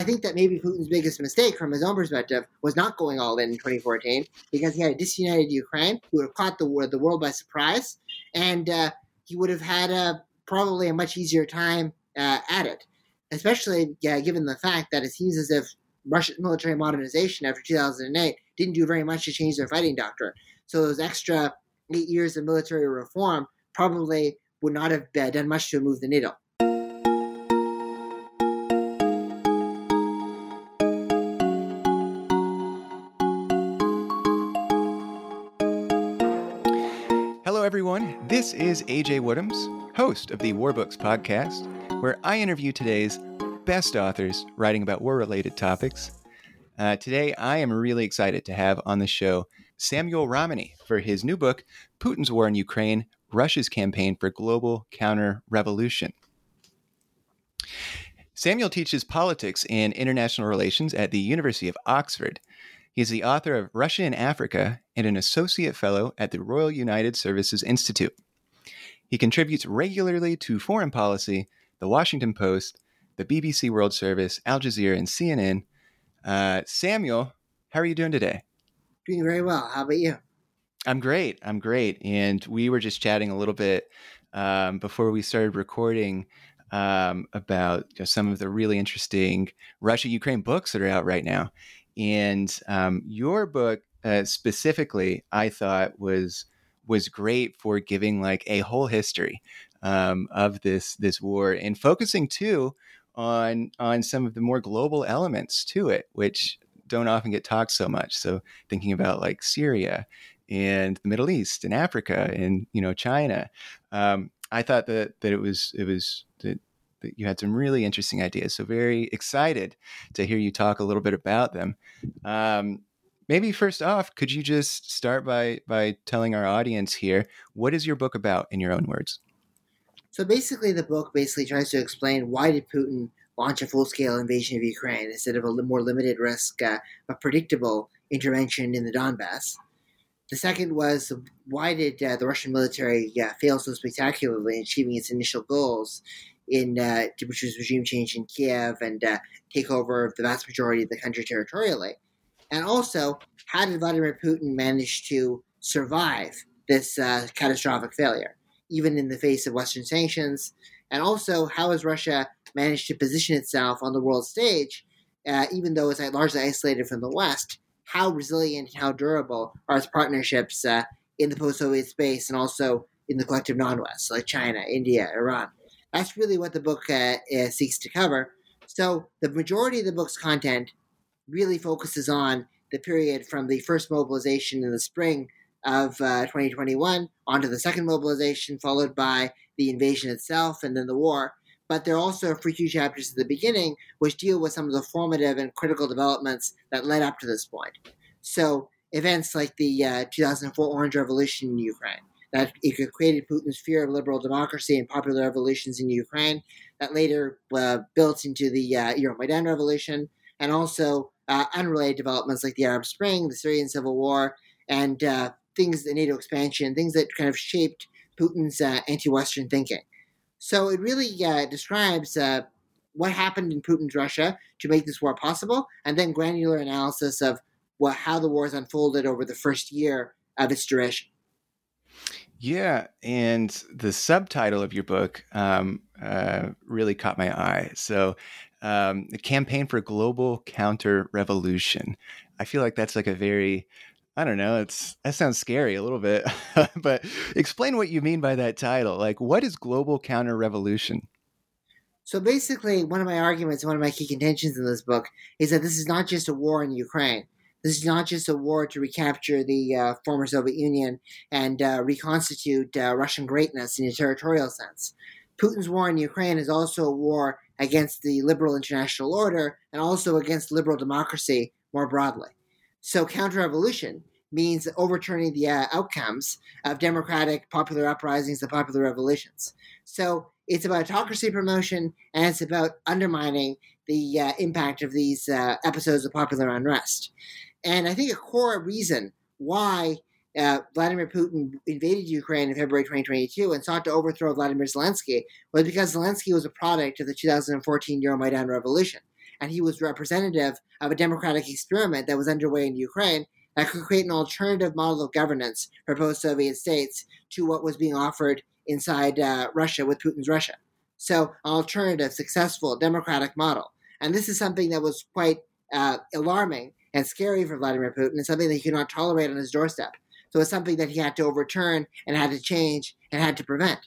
I think that maybe Putin's biggest mistake from his own perspective was not going all in in 2014 because he had a disunited Ukraine. who would have caught the, the world by surprise, and uh, he would have had a, probably a much easier time uh, at it, especially given the fact that it seems as if Russian military modernization after 2008 didn't do very much to change their fighting doctrine. So those extra eight years of military reform probably would not have done much to move the needle. This is AJ Woodhams, host of the War Books podcast, where I interview today's best authors writing about war related topics. Uh, today, I am really excited to have on the show Samuel Ramani for his new book, Putin's War in Ukraine Russia's Campaign for Global Counter Revolution. Samuel teaches politics and international relations at the University of Oxford. He is the author of Russia in Africa and an associate fellow at the Royal United Services Institute. He contributes regularly to foreign policy, the Washington Post, the BBC World Service, Al Jazeera, and CNN. Uh, Samuel, how are you doing today? Doing very well. How about you? I'm great. I'm great. And we were just chatting a little bit um, before we started recording um, about you know, some of the really interesting Russia Ukraine books that are out right now. And um, your book uh, specifically, I thought was was great for giving like a whole history um, of this this war and focusing too on on some of the more global elements to it, which don't often get talked so much. So thinking about like Syria and the Middle East and Africa and you know China, um, I thought that that it was it was that that you had some really interesting ideas. So very excited to hear you talk a little bit about them. Um, maybe first off, could you just start by by telling our audience here what is your book about in your own words? So basically, the book basically tries to explain why did Putin launch a full-scale invasion of Ukraine instead of a more limited risk uh, but predictable intervention in the Donbass. The second was why did uh, the Russian military uh, fail so spectacularly in achieving its initial goals in uh, which was regime change in Kiev and uh, takeover of the vast majority of the country territorially, and also how did Vladimir Putin manage to survive this uh, catastrophic failure, even in the face of Western sanctions, and also how has Russia managed to position itself on the world stage, uh, even though it's largely isolated from the West. How resilient and how durable are its partnerships uh, in the post-Soviet space and also in the collective non-West, like China, India, Iran? That's really what the book uh, uh, seeks to cover. So the majority of the book's content really focuses on the period from the first mobilization in the spring of uh, 2021 onto the second mobilization, followed by the invasion itself and then the war. But there are also a few chapters at the beginning which deal with some of the formative and critical developments that led up to this point. So events like the uh, 2004 Orange Revolution in Ukraine, that it created Putin's fear of liberal democracy and popular revolutions in Ukraine, that later uh, built into the uh, Euromaidan revolution, and also uh, unrelated developments like the Arab Spring, the Syrian civil war, and uh, things, the NATO expansion, things that kind of shaped Putin's uh, anti-Western thinking. So it really uh, describes uh, what happened in Putin's Russia to make this war possible, and then granular analysis of what, how the war has unfolded over the first year of its duration. Yeah, and the subtitle of your book um, uh, really caught my eye. So, um, the campaign for global counter revolution. I feel like that's like a very, I don't know. It's that sounds scary a little bit, but explain what you mean by that title. Like, what is global counter revolution? So basically, one of my arguments, one of my key contentions in this book is that this is not just a war in Ukraine. This is not just a war to recapture the uh, former Soviet Union and uh, reconstitute uh, Russian greatness in a territorial sense. Putin's war in Ukraine is also a war against the liberal international order and also against liberal democracy more broadly. So, counter revolution means overturning the uh, outcomes of democratic popular uprisings and popular revolutions. So, it's about autocracy promotion and it's about undermining the uh, impact of these uh, episodes of popular unrest. And I think a core reason why uh, Vladimir Putin invaded Ukraine in February 2022 and sought to overthrow Vladimir Zelensky was because Zelensky was a product of the 2014 Euromaidan revolution. And he was representative of a democratic experiment that was underway in Ukraine that could create an alternative model of governance for post Soviet states to what was being offered inside uh, Russia with Putin's Russia. So, an alternative, successful, democratic model. And this is something that was quite uh, alarming and scary for Vladimir Putin and something that he could not tolerate on his doorstep. So it's something that he had to overturn and had to change and had to prevent.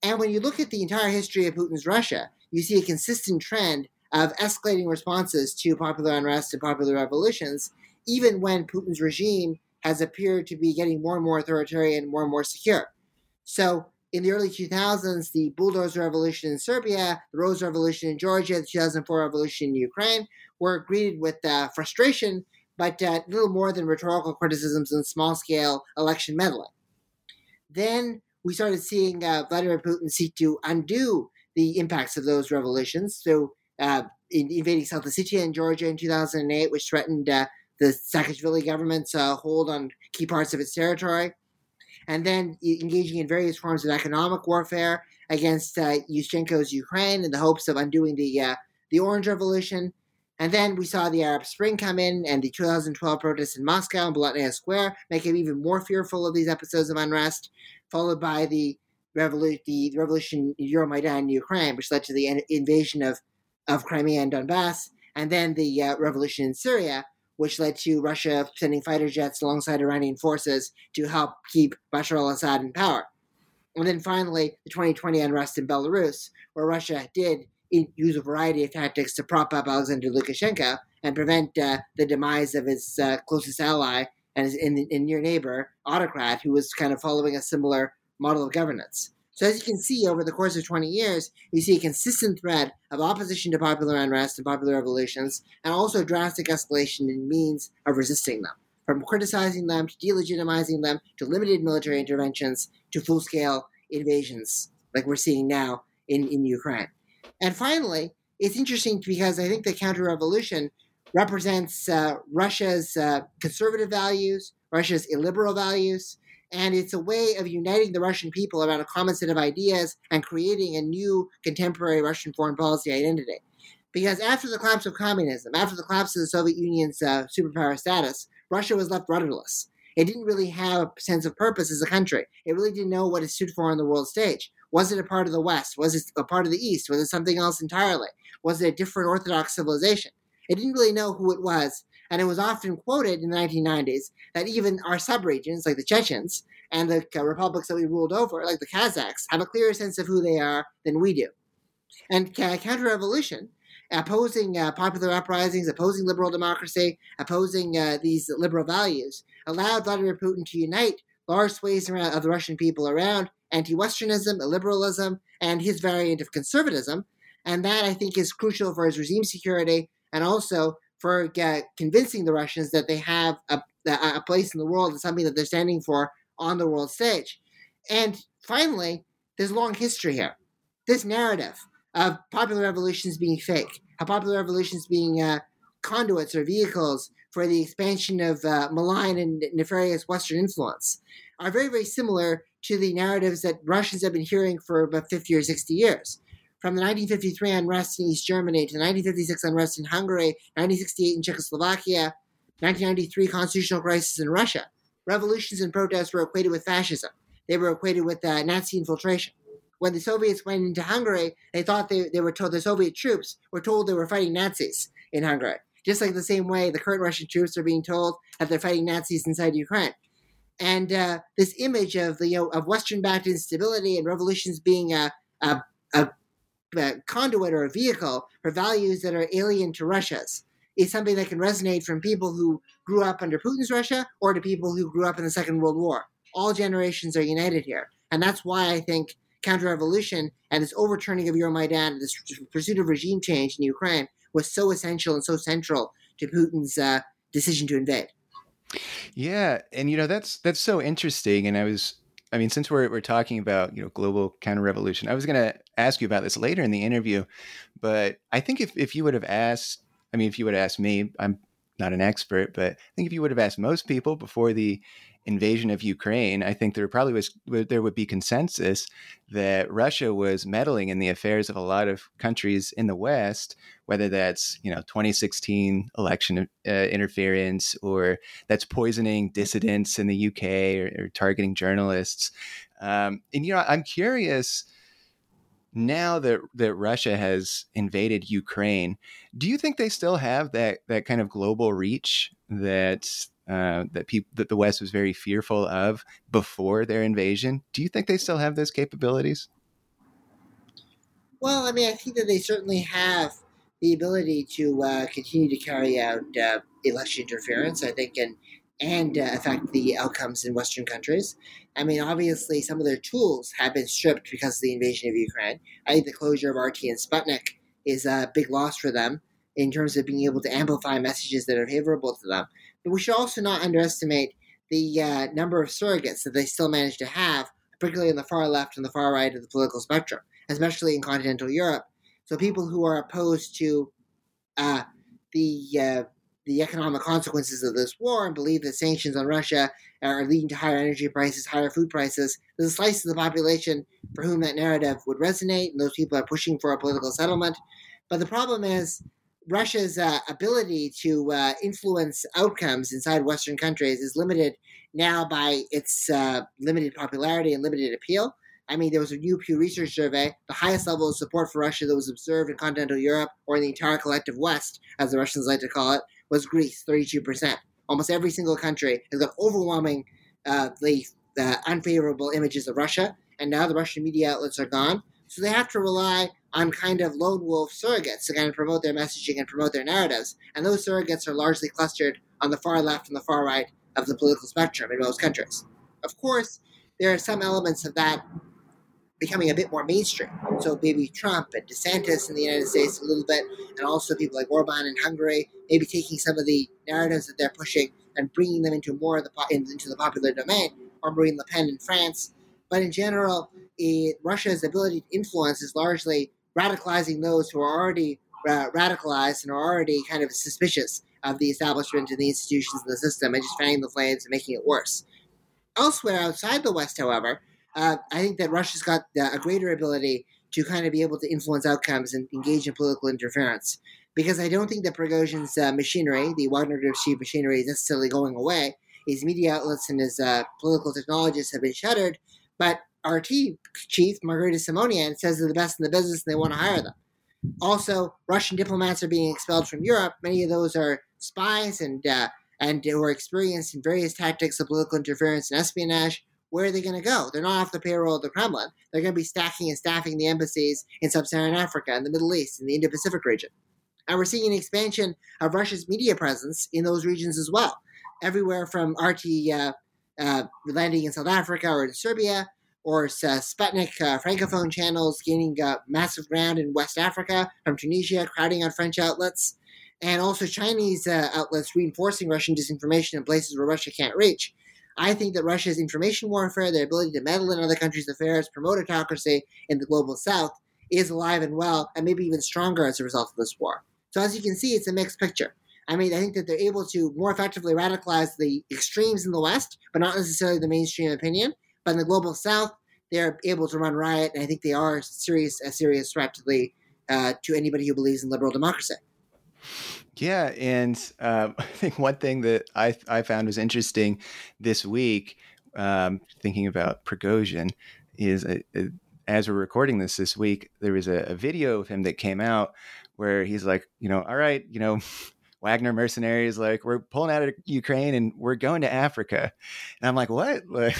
And when you look at the entire history of Putin's Russia, you see a consistent trend of escalating responses to popular unrest and popular revolutions, even when Putin's regime has appeared to be getting more and more authoritarian, more and more secure. So in the early 2000s, the bulldozer revolution in Serbia, the Rose Revolution in Georgia, the 2004 revolution in Ukraine were greeted with uh, frustration, but uh, little more than rhetorical criticisms and small scale election meddling. Then we started seeing uh, Vladimir Putin seek to undo the impacts of those revolutions. So, uh, in invading South Ossetia and Georgia in 2008, which threatened uh, the Saakashvili government's uh, hold on key parts of its territory and then engaging in various forms of economic warfare against uh, Yushchenko's Ukraine in the hopes of undoing the uh, the Orange Revolution. And then we saw the Arab Spring come in and the 2012 protests in Moscow and Bolotnaya Square make him even more fearful of these episodes of unrest, followed by the, revolu- the revolution in Euromaidan in Ukraine, which led to the invasion of, of Crimea and Donbass, and then the uh, revolution in Syria, which led to Russia sending fighter jets alongside Iranian forces to help keep Bashar al Assad in power. And then finally, the 2020 unrest in Belarus, where Russia did use a variety of tactics to prop up Alexander Lukashenko and prevent uh, the demise of his uh, closest ally and his in, in near neighbor, autocrat, who was kind of following a similar model of governance. So as you can see, over the course of 20 years, you see a consistent thread of opposition to popular unrest and popular revolutions, and also drastic escalation in means of resisting them, from criticizing them to delegitimizing them to limited military interventions to full-scale invasions, like we're seeing now in, in Ukraine. And finally, it's interesting because I think the counter-revolution represents uh, Russia's uh, conservative values, Russia's illiberal values, and it's a way of uniting the Russian people around a common set of ideas and creating a new contemporary Russian foreign policy identity. Because after the collapse of communism, after the collapse of the Soviet Union's uh, superpower status, Russia was left rudderless. It didn't really have a sense of purpose as a country. It really didn't know what it stood for on the world stage. Was it a part of the West? Was it a part of the East? Was it something else entirely? Was it a different Orthodox civilization? It didn't really know who it was, and it was often quoted in the 1990s that even our subregions, like the Chechens, and the republics that we ruled over, like the Kazakhs, have a clearer sense of who they are than we do. And uh, counter revolution, opposing uh, popular uprisings, opposing liberal democracy, opposing uh, these liberal values, allowed Vladimir Putin to unite large swathes of the Russian people around anti Westernism, illiberalism, and his variant of conservatism. And that, I think, is crucial for his regime security and also for uh, convincing the Russians that they have a, a place in the world and something that they're standing for on the world stage. And finally, there's a long history here. This narrative of popular revolutions being fake, how popular revolutions being uh, conduits or vehicles for the expansion of uh, malign and nefarious Western influence, are very, very similar to the narratives that Russians have been hearing for about 50 or 60 years from the 1953 unrest in East Germany to the 1956 unrest in Hungary, 1968 in Czechoslovakia, 1993 constitutional crisis in Russia. Revolutions and protests were equated with fascism. They were equated with uh, Nazi infiltration. When the Soviets went into Hungary, they thought they, they were told the Soviet troops were told they were fighting Nazis in Hungary. Just like the same way the current Russian troops are being told that they're fighting Nazis inside Ukraine. And uh, this image of the you know, of Western-backed instability and revolutions being a, a, a a conduit or a vehicle for values that are alien to Russia's is something that can resonate from people who grew up under Putin's Russia or to people who grew up in the Second World War. All generations are united here. And that's why I think counter-revolution and this overturning of Euromaidan, this pursuit of regime change in Ukraine was so essential and so central to Putin's uh, decision to invade. Yeah, and you know that's that's so interesting. And I was, I mean, since we're we're talking about you know global counter revolution, I was going to ask you about this later in the interview, but I think if if you would have asked, I mean, if you would have asked me, I'm not an expert, but I think if you would have asked most people before the invasion of Ukraine, I think there probably was there would be consensus that Russia was meddling in the affairs of a lot of countries in the West, whether that's you know 2016 election uh, interference or that's poisoning dissidents in the UK or, or targeting journalists. Um, and you know, I'm curious now that that Russia has invaded Ukraine, do you think they still have that that kind of global reach that uh, that people that the West was very fearful of before their invasion. Do you think they still have those capabilities? Well, I mean, I think that they certainly have the ability to uh, continue to carry out uh, election interference. I think and and uh, affect the outcomes in Western countries. I mean, obviously, some of their tools have been stripped because of the invasion of Ukraine. I think the closure of RT and Sputnik is a big loss for them in terms of being able to amplify messages that are favorable to them. We should also not underestimate the uh, number of surrogates that they still manage to have, particularly in the far left and the far right of the political spectrum, especially in continental Europe. So people who are opposed to uh, the uh, the economic consequences of this war and believe that sanctions on Russia are leading to higher energy prices, higher food prices. There's a slice of the population for whom that narrative would resonate, and those people are pushing for a political settlement. But the problem is Russia's uh, ability to uh, influence outcomes inside Western countries is limited now by its uh, limited popularity and limited appeal. I mean, there was a new Pew Research survey. The highest level of support for Russia that was observed in continental Europe or in the entire collective West, as the Russians like to call it, was Greece, 32%. Almost every single country has got overwhelmingly uh, unfavorable images of Russia, and now the Russian media outlets are gone. So they have to rely on kind of lone wolf surrogates to kind of promote their messaging and promote their narratives. And those surrogates are largely clustered on the far left and the far right of the political spectrum in most countries. Of course, there are some elements of that becoming a bit more mainstream. So maybe Trump and DeSantis in the United States a little bit, and also people like Orban in Hungary, maybe taking some of the narratives that they're pushing and bringing them into more of the into the popular domain, or Marine Le Pen in France. But in general, it, Russia's ability to influence is largely radicalizing those who are already uh, radicalized and are already kind of suspicious of the establishment and the institutions and the system and just fanning the flames and making it worse. Elsewhere outside the West, however, uh, I think that Russia's got a greater ability to kind of be able to influence outcomes and engage in political interference. Because I don't think that Prigozhin's uh, machinery, the Wagner Group's chief machinery, is necessarily going away. His media outlets and his uh, political technologists have been shuttered, but RT chief, Margarita Simonyan, says they're the best in the business and they want to hire them. Also, Russian diplomats are being expelled from Europe. Many of those are spies and uh, and who are experienced in various tactics of political interference and espionage. Where are they going to go? They're not off the payroll of the Kremlin. They're going to be stacking and staffing the embassies in sub-Saharan Africa, in the Middle East, in the Indo-Pacific region. And we're seeing an expansion of Russia's media presence in those regions as well. Everywhere from RT uh, uh, landing in South Africa or in Serbia or uh, Sputnik uh, francophone channels gaining massive ground in West Africa from Tunisia, crowding out French outlets, and also Chinese uh, outlets reinforcing Russian disinformation in places where Russia can't reach. I think that Russia's information warfare, their ability to meddle in other countries' affairs, promote autocracy in the global south, is alive and well, and maybe even stronger as a result of this war. So, as you can see, it's a mixed picture. I mean, I think that they're able to more effectively radicalize the extremes in the West, but not necessarily the mainstream opinion. But in the global South, they're able to run riot, and I think they are serious a serious threat to the uh, to anybody who believes in liberal democracy. Yeah, and um, I think one thing that I I found was interesting this week, um, thinking about Prigozhin, is a, a, as we're recording this this week, there was a, a video of him that came out where he's like, you know, all right, you know, Wagner mercenaries, like we're pulling out of Ukraine and we're going to Africa. And I'm like, what? Like,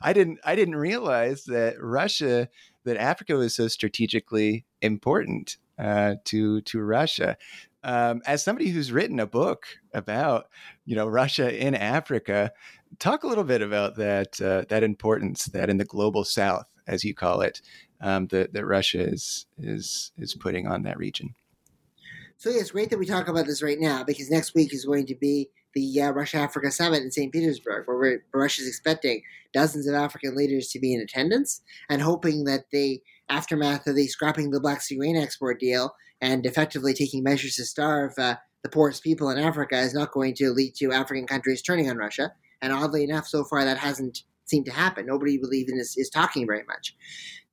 I, didn't, I didn't realize that Russia, that Africa was so strategically important uh, to to Russia. Um, as somebody who's written a book about you know Russia in Africa, talk a little bit about that uh, that importance that in the global South, as you call it, um, that that Russia is is is putting on that region. So yeah, it's great that we talk about this right now because next week is going to be the uh, Russia Africa Summit in St. Petersburg, where Russia is expecting dozens of African leaders to be in attendance and hoping that the aftermath of the scrapping the Black Sea grain export deal and effectively taking measures to starve uh, the poorest people in Africa is not going to lead to African countries turning on Russia. And oddly enough, so far that hasn't seemed to happen. Nobody believes in is, is talking very much.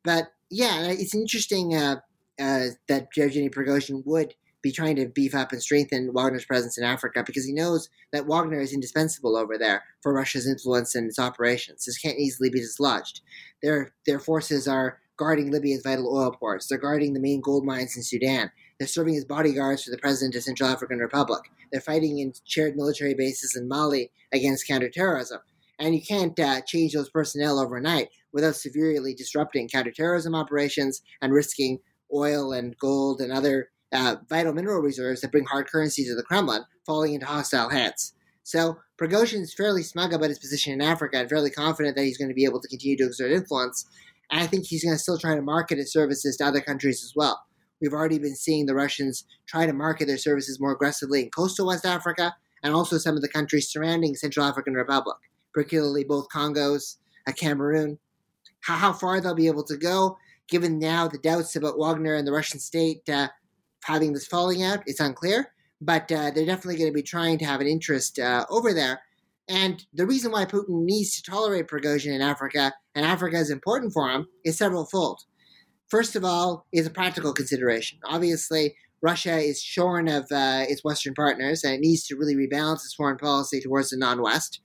But yeah, it's interesting uh, uh, that Yevgeny Prigozhin would be trying to beef up and strengthen Wagner's presence in Africa because he knows that Wagner is indispensable over there for Russia's influence and its operations. This can't easily be dislodged. Their their forces are guarding Libya's vital oil ports. They're guarding the main gold mines in Sudan. They're serving as bodyguards for the president of Central African Republic. They're fighting in shared military bases in Mali against counterterrorism. And you can't uh, change those personnel overnight without severely disrupting counterterrorism operations and risking oil and gold and other uh, vital mineral reserves that bring hard currency to the Kremlin falling into hostile hands. So Prigozhin is fairly smug about his position in Africa and fairly confident that he's going to be able to continue to exert influence. And I think he's going to still try to market his services to other countries as well. We've already been seeing the Russians try to market their services more aggressively in coastal West Africa and also some of the countries surrounding Central African Republic, particularly both Congos, and Cameroon. How, how far they'll be able to go, given now the doubts about Wagner and the Russian state uh, having this falling out. It's unclear, but uh, they're definitely going to be trying to have an interest uh, over there. And the reason why Putin needs to tolerate Prigozhin in Africa, and Africa is important for him, is several fold. First of all, is a practical consideration. Obviously, Russia is shorn of uh, its Western partners, and it needs to really rebalance its foreign policy towards the non-West.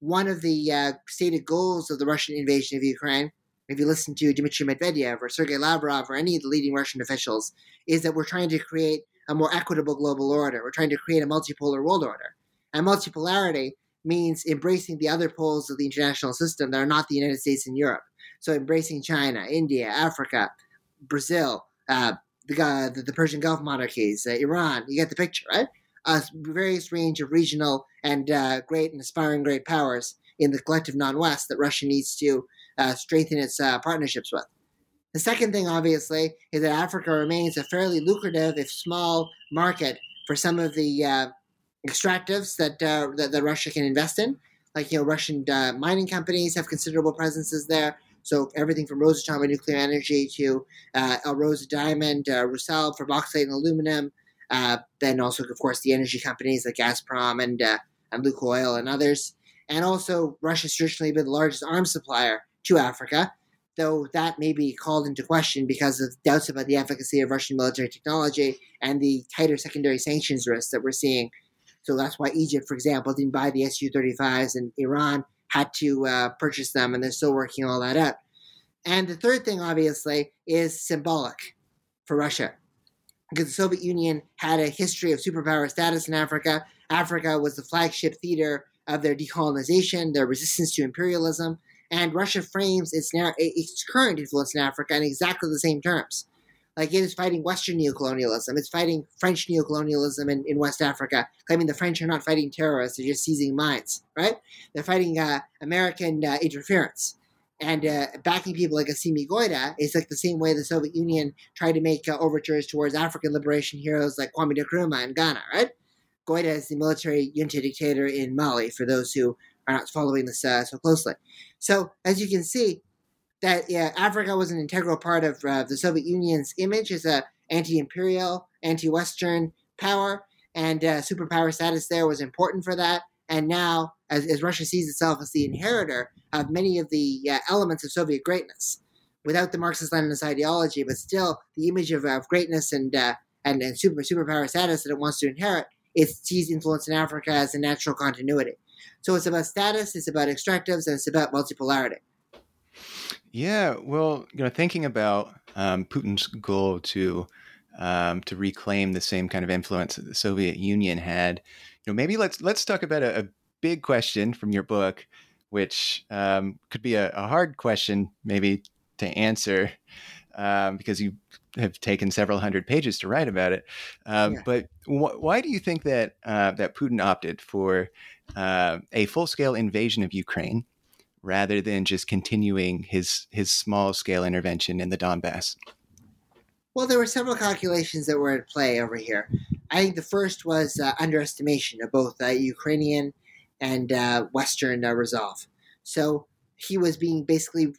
One of the uh, stated goals of the Russian invasion of Ukraine if you listen to Dmitry Medvedev or Sergei Lavrov or any of the leading Russian officials, is that we're trying to create a more equitable global order. We're trying to create a multipolar world order. And multipolarity means embracing the other poles of the international system that are not the United States and Europe. So embracing China, India, Africa, Brazil, uh, the, the, the, Persian Gulf monarchies, uh, Iran. You get the picture, right? A various range of regional and uh, great and aspiring great powers in the collective non-West that Russia needs to uh, strengthen its uh, partnerships with. The second thing, obviously, is that Africa remains a fairly lucrative, if small, market for some of the uh, extractives that, uh, that, that Russia can invest in. Like you know, Russian uh, mining companies have considerable presences there. So everything from Rosatom nuclear energy to uh, Alrosa Diamond, uh, Rusal for bauxite and aluminum. then also, of course, the energy companies like Gazprom and and Lukoil and others. And also, Russia's traditionally been the largest arms supplier to Africa, though that may be called into question because of doubts about the efficacy of Russian military technology and the tighter secondary sanctions risks that we're seeing. So that's why Egypt, for example, didn't buy the Su 35s, and Iran had to uh, purchase them, and they're still working all that out. And the third thing, obviously, is symbolic for Russia. Because the Soviet Union had a history of superpower status in Africa. Africa was the flagship theater of their decolonization, their resistance to imperialism, and Russia frames its, its current influence in Africa in exactly the same terms. Like it is fighting Western neocolonialism, it's fighting French neocolonialism in, in West Africa, claiming the French are not fighting terrorists, they're just seizing mines, right? They're fighting uh, American uh, interference. And uh, backing people like Assimi Goïta is like the same way the Soviet Union tried to make uh, overtures towards African liberation heroes like Kwame Nkrumah in Ghana, right? Goïta is the military junta dictator in Mali, for those who are not following this uh, so closely. So as you can see, that yeah, Africa was an integral part of uh, the Soviet Union's image as a anti-imperial, anti-Western power, and uh, superpower status there was important for that. And now, as, as, Russia sees itself as the inheritor of many of the uh, elements of Soviet greatness, without the Marxist-Leninist ideology, but still the image of, of greatness and, uh, and and super superpower status that it wants to inherit, it sees influence in Africa as a natural continuity. So it's about status, it's about extractives, and it's about multipolarity. Yeah, well, you know, thinking about um, Putin's goal to um, to reclaim the same kind of influence that the Soviet Union had, you know, maybe let's let's talk about a, a big question from your book, which um, could be a, a, hard question maybe to answer. um, because you have taken several hundred pages to write about it. Um, Yeah. But wh- why do you think that uh, that Putin opted for uh, a full scale invasion of Ukraine rather than just continuing his his small scale intervention in the Donbass? Well, there were several calculations that were at play over here. I think the first was uh, underestimation of both uh, Ukrainian and uh, Western uh, resolve. So he was being basically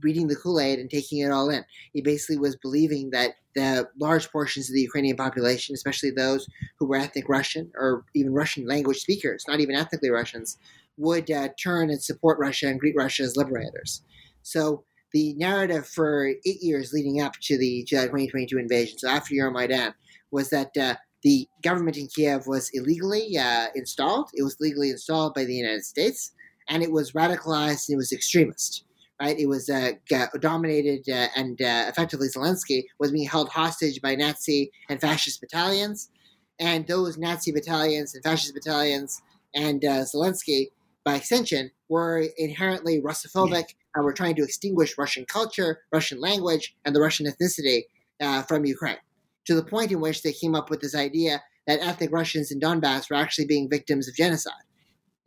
reading the Kool Aid and taking it all in. He basically was believing that the large portions of the Ukrainian population, especially those who were ethnic Russian or even Russian language speakers, not even ethnically Russians, would uh, turn and support Russia and greet Russia as liberators. So the narrative for eight years leading up to the July 2022 invasion, so after Euromaidan, was that uh, the government in Kiev was illegally uh, installed. It was legally installed by the United States, and it was radicalized and it was extremist. Right? It was uh, dominated, uh, and uh, effectively Zelensky was being held hostage by Nazi and fascist battalions, and those Nazi battalions and fascist battalions and uh, Zelensky, by extension, were inherently Russophobic and were trying to extinguish Russian culture, Russian language, and the Russian ethnicity uh, from Ukraine to the point in which they came up with this idea that ethnic Russians in Donbass were actually being victims of genocide.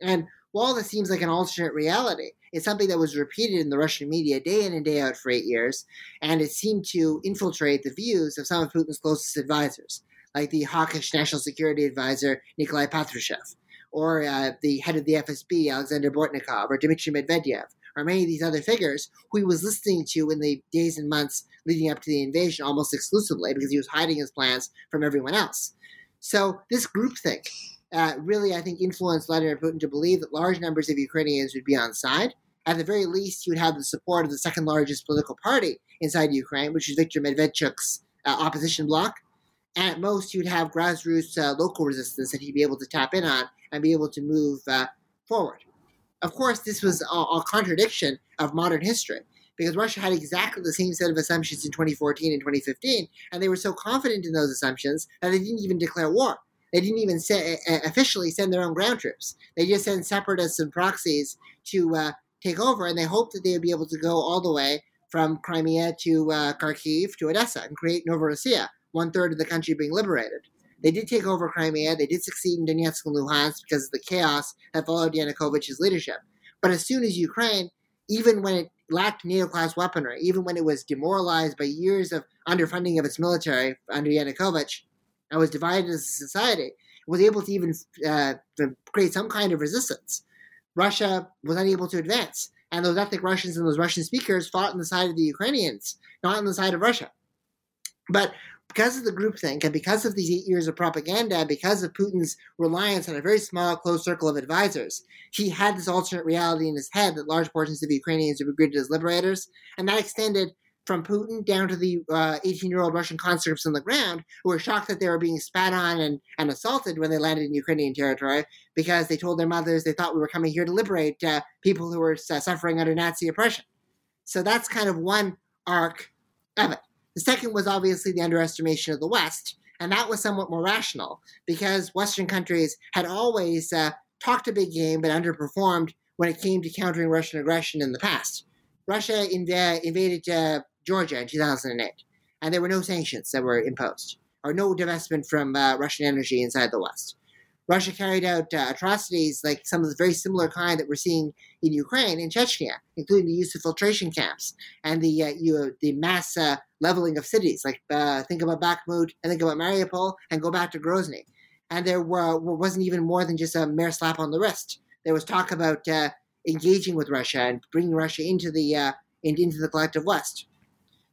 And while this seems like an alternate reality, it's something that was repeated in the Russian media day in and day out for eight years, and it seemed to infiltrate the views of some of Putin's closest advisors, like the hawkish national security advisor Nikolai Patrushev, or uh, the head of the FSB, Alexander Bortnikov, or Dmitry Medvedev, or many of these other figures who he was listening to in the days and months leading up to the invasion almost exclusively because he was hiding his plans from everyone else. So this groupthink uh, really, I think, influenced Vladimir Putin to believe that large numbers of Ukrainians would be on side. At the very least, he would have the support of the second largest political party inside Ukraine, which is Viktor Medvedchuk's uh, opposition bloc. And at most, he would have grassroots uh, local resistance that he'd be able to tap in on and be able to move uh, forward. Of course, this was a, a contradiction of modern history because Russia had exactly the same set of assumptions in 2014 and 2015, and they were so confident in those assumptions that they didn't even declare war. They didn't even say, uh, officially send their own ground troops. They just sent separatists and proxies to uh, take over, and they hoped that they would be able to go all the way from Crimea to uh, Kharkiv to Odessa and create Novorossiya, one third of the country being liberated. They did take over Crimea. They did succeed in Donetsk and Luhansk because of the chaos that followed Yanukovych's leadership. But as soon as Ukraine, even when it lacked NATO class weaponry, even when it was demoralized by years of underfunding of its military under Yanukovych and was divided as a society, was able to even uh, to create some kind of resistance. Russia was unable to advance, and those ethnic Russians and those Russian speakers fought on the side of the Ukrainians, not on the side of Russia. But because of the groupthink and because of these eight years of propaganda, because of Putin's reliance on a very small, close circle of advisors, he had this alternate reality in his head that large portions of the Ukrainians would be greeted as liberators, and that extended from Putin down to the 18 year old Russian conscripts on the ground who were shocked that they were being spat on and, and assaulted when they landed in Ukrainian territory because they told their mothers they thought we were coming here to liberate uh, people who were uh, suffering under Nazi oppression. So that's kind of one arc of it. The second was obviously the underestimation of the West, and that was somewhat more rational because Western countries had always uh, talked a big game but underperformed when it came to countering Russian aggression in the past. Russia inv- invaded uh, Georgia in 2008, and there were no sanctions that were imposed, or no divestment from uh, Russian energy inside the West. Russia carried out uh, atrocities like some of the very similar kind that we're seeing in Ukraine and Chechnya, including the use of filtration camps and the uh, you, the mass uh, leveling of cities. Like uh, think about Bakhmut and think about Mariupol, and go back to Grozny. And there were, wasn't even more than just a mere slap on the wrist. There was talk about uh, engaging with Russia and bringing Russia into the uh, into the collective West.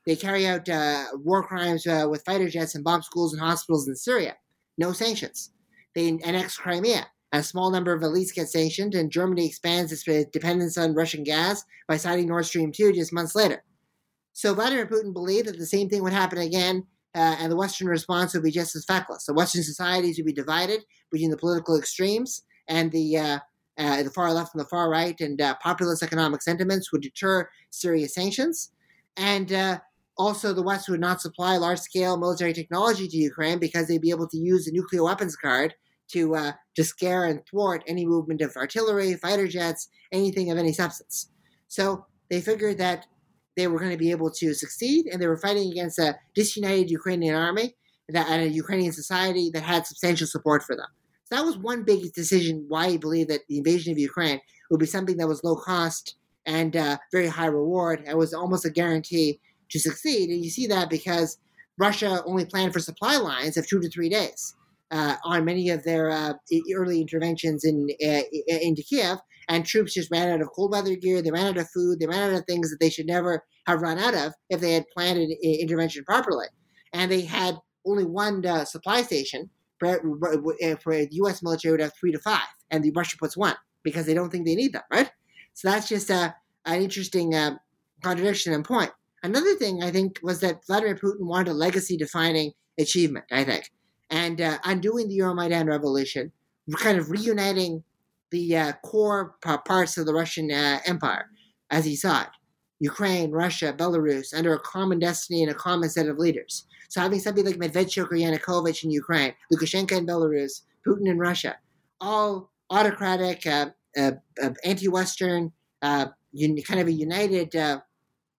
They carry out uh, war crimes uh, with fighter jets and bomb schools and hospitals in Syria. No sanctions. They annex Crimea. A small number of elites get sanctioned, and Germany expands its dependence on Russian gas by signing Nord Stream 2 just months later. So Vladimir Putin believed that the same thing would happen again, uh, and the Western response would be just as feckless. The Western societies would be divided between the political extremes and the uh, uh, the far left and the far right, and uh, populist economic sentiments would deter serious sanctions. And uh, also, the West would not supply large scale military technology to Ukraine because they'd be able to use the nuclear weapons card to, uh, to scare and thwart any movement of artillery, fighter jets, anything of any substance. So they figured that they were going to be able to succeed, and they were fighting against a disunited Ukrainian army that, and a Ukrainian society that had substantial support for them. So that was one big decision why he believed that the invasion of Ukraine would be something that was low cost and uh, very high reward It was almost a guarantee to succeed. And you see that because Russia only planned for supply lines of two to three days uh, on many of their uh, early interventions in uh, into Kiev, and troops just ran out of cold weather gear. They ran out of food. They ran out of things that they should never have run out of if they had planned an intervention properly. And they had only one uh, supply station. For, for the U.S. military would have three to five, and the Russia puts one because they don't think they need them, right? So that's just a, an interesting uh, contradiction and point. Another thing I think was that Vladimir Putin wanted a legacy defining achievement, I think. And uh, undoing the Euromaidan revolution, kind of reuniting the uh, core parts of the Russian uh, Empire as he saw it Ukraine, Russia, Belarus, under a common destiny and a common set of leaders. So having somebody like Medvedchuk or Yanukovych in Ukraine, Lukashenko in Belarus, Putin in Russia, all autocratic, uh, uh, uh anti Western, uh, kind of a united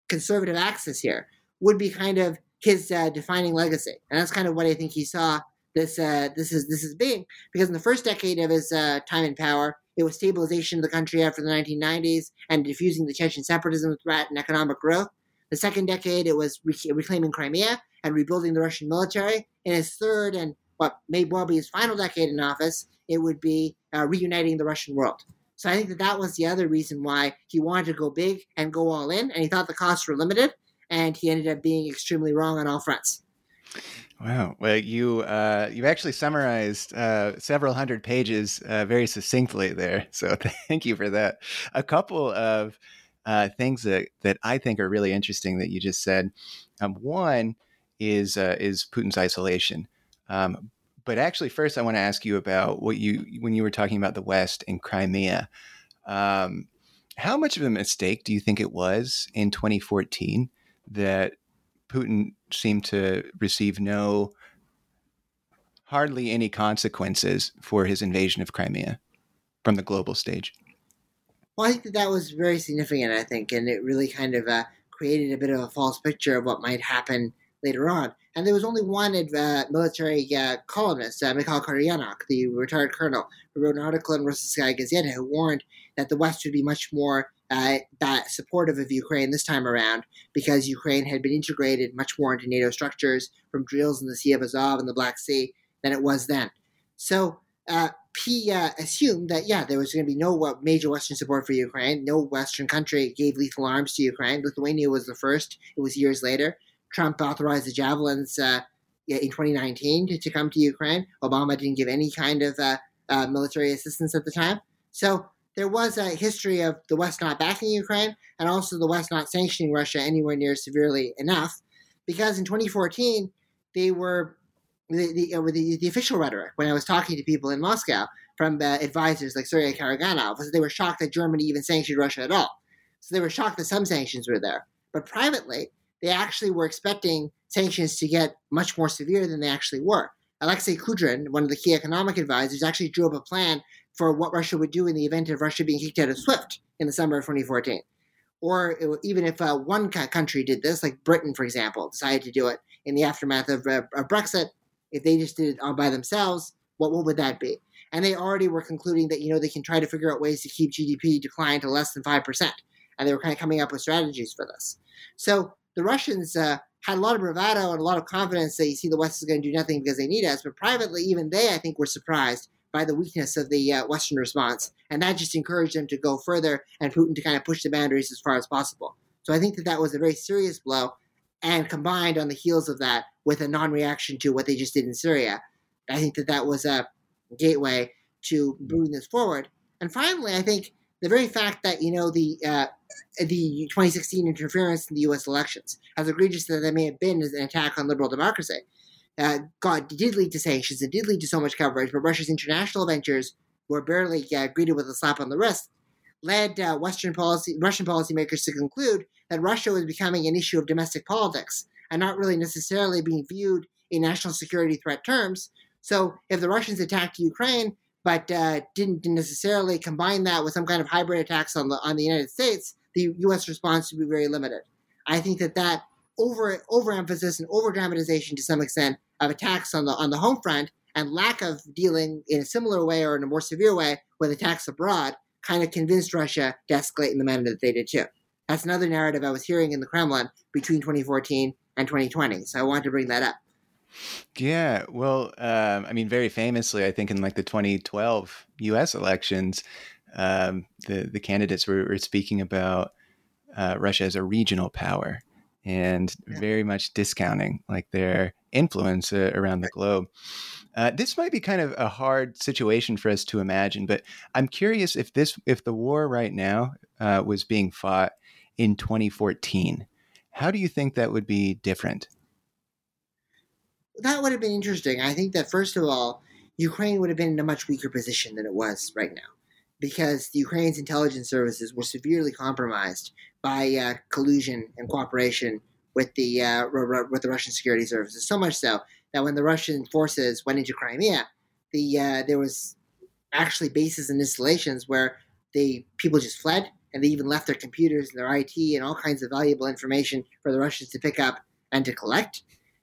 conservative axis here would be kind of his uh, defining legacy, and that's kind of what I think he saw this uh, this is this is being because in the first decade of his uh, time in power, it was stabilization of the country after the 1990s and diffusing the Chechen separatism threat and economic growth. The second decade, it was reclaiming Crimea and rebuilding the Russian military. In his third and what may well be his final decade in office, it would be uh, reuniting the Russian world. So I think that that was the other reason why he wanted to go big and go all in, and he thought the costs were limited, and he ended up being extremely wrong on all fronts. Wow. Well, you uh, you actually summarized uh, several hundred pages uh, very succinctly there. So thank you for that. A couple of uh, things that that I think are really interesting that you just said. Um, one is uh, is Putin's isolation. Um, but actually, first, I want to ask you about what you when you were talking about the West and Crimea. Um, how much of a mistake do you think it was in 2014 that Putin seemed to receive no, hardly any consequences for his invasion of Crimea from the global stage? Well, I think that that was very significant. I think, and it really kind of uh, created a bit of a false picture of what might happen later on. And there was only one uh, military uh, columnist, uh, Mikhail Khodaryonok, the retired colonel, who wrote an article in Rossiyskaya Gazeta who warned that the West would be much more uh, supportive of Ukraine this time around because Ukraine had been integrated much more into NATO structures from drills in the Sea of Azov and the Black Sea than it was then. So uh, he uh, assumed that, yeah, there was going to be no major Western support for Ukraine. No Western country gave lethal arms to Ukraine. Lithuania was the first. It was years later. Trump authorized the javelins uh, in 2019 to, to, come to Ukraine. Obama didn't give any kind of uh, uh, military assistance at the time. So there was a history of the West not backing Ukraine and also the West not sanctioning Russia anywhere near severely enough. Because in 2014, they were the, the, the, the, official rhetoric when I was talking to people in Moscow from uh, advisors like Sergei Karaganov was that they were shocked that Germany even sanctioned Russia at all. So they were shocked that some sanctions were there. But privately, they actually were expecting sanctions to get much more severe than they actually were. Alexei Kudrin, one of the key economic advisors, actually drew up a plan for what Russia would do in the event of Russia being kicked out of SWIFT in the summer of 2014. Or it, even if uh, one country did this, like Britain, for example, decided to do it in the aftermath of, uh, of Brexit, if they just did it all by themselves, what, what would that be? And they already were concluding that, you know, they can try to figure out ways to keep GDP decline to less than 5%. And they were kind of coming up with strategies for this. So the Russians uh, had a lot of bravado and a lot of confidence that you see the West is going to do nothing because they need us. But privately, even they, I think, were surprised by the weakness of the uh, Western response. And that just encouraged them to go further and Putin to kind of push the boundaries as far as possible. So I think that that was a very serious blow. And combined on the heels of that with a non reaction to what they just did in Syria, I think that that was a gateway to moving this forward. And finally, I think the very fact that, you know, the uh, the 2016 interference in the U.S. elections, as egregious as that may have been as an attack on liberal democracy, uh, God did lead to sanctions. It did lead to so much coverage, but Russia's international ventures were barely uh, greeted with a slap on the wrist. Led uh, Western policy, Russian policymakers to conclude that Russia was becoming an issue of domestic politics and not really necessarily being viewed in national security threat terms. So, if the Russians attacked Ukraine, but uh, didn't necessarily combine that with some kind of hybrid attacks on the on the United States, the U.S. response would be very limited. I think that that over overemphasis and over dramatization to some extent of attacks on the on the home front and lack of dealing in a similar way or in a more severe way with attacks abroad kind of convinced Russia to escalate in the manner that they did too. That's another narrative I was hearing in the Kremlin between 2014 and 2020. So I wanted to bring that up. Yeah, well, um, I mean, very famously, I think in like the 2012 U.S. elections, um, the the candidates were, were speaking about uh, Russia as a regional power and yeah. very much discounting like their influence uh, around the globe. Uh, this might be kind of a hard situation for us to imagine, but I'm curious if this if the war right now uh, was being fought in 2014, how do you think that would be different? That would have been interesting. I think that first of all, Ukraine would have been in a much weaker position than it was right now because the Ukraine's intelligence services were severely compromised by uh, collusion and cooperation with the uh, with the Russian security services. So much so that when the Russian forces went into Crimea, the uh, there was actually bases and installations where the people just fled and they even left their computers and their IT and all kinds of valuable information for the Russians to pick up and to collect.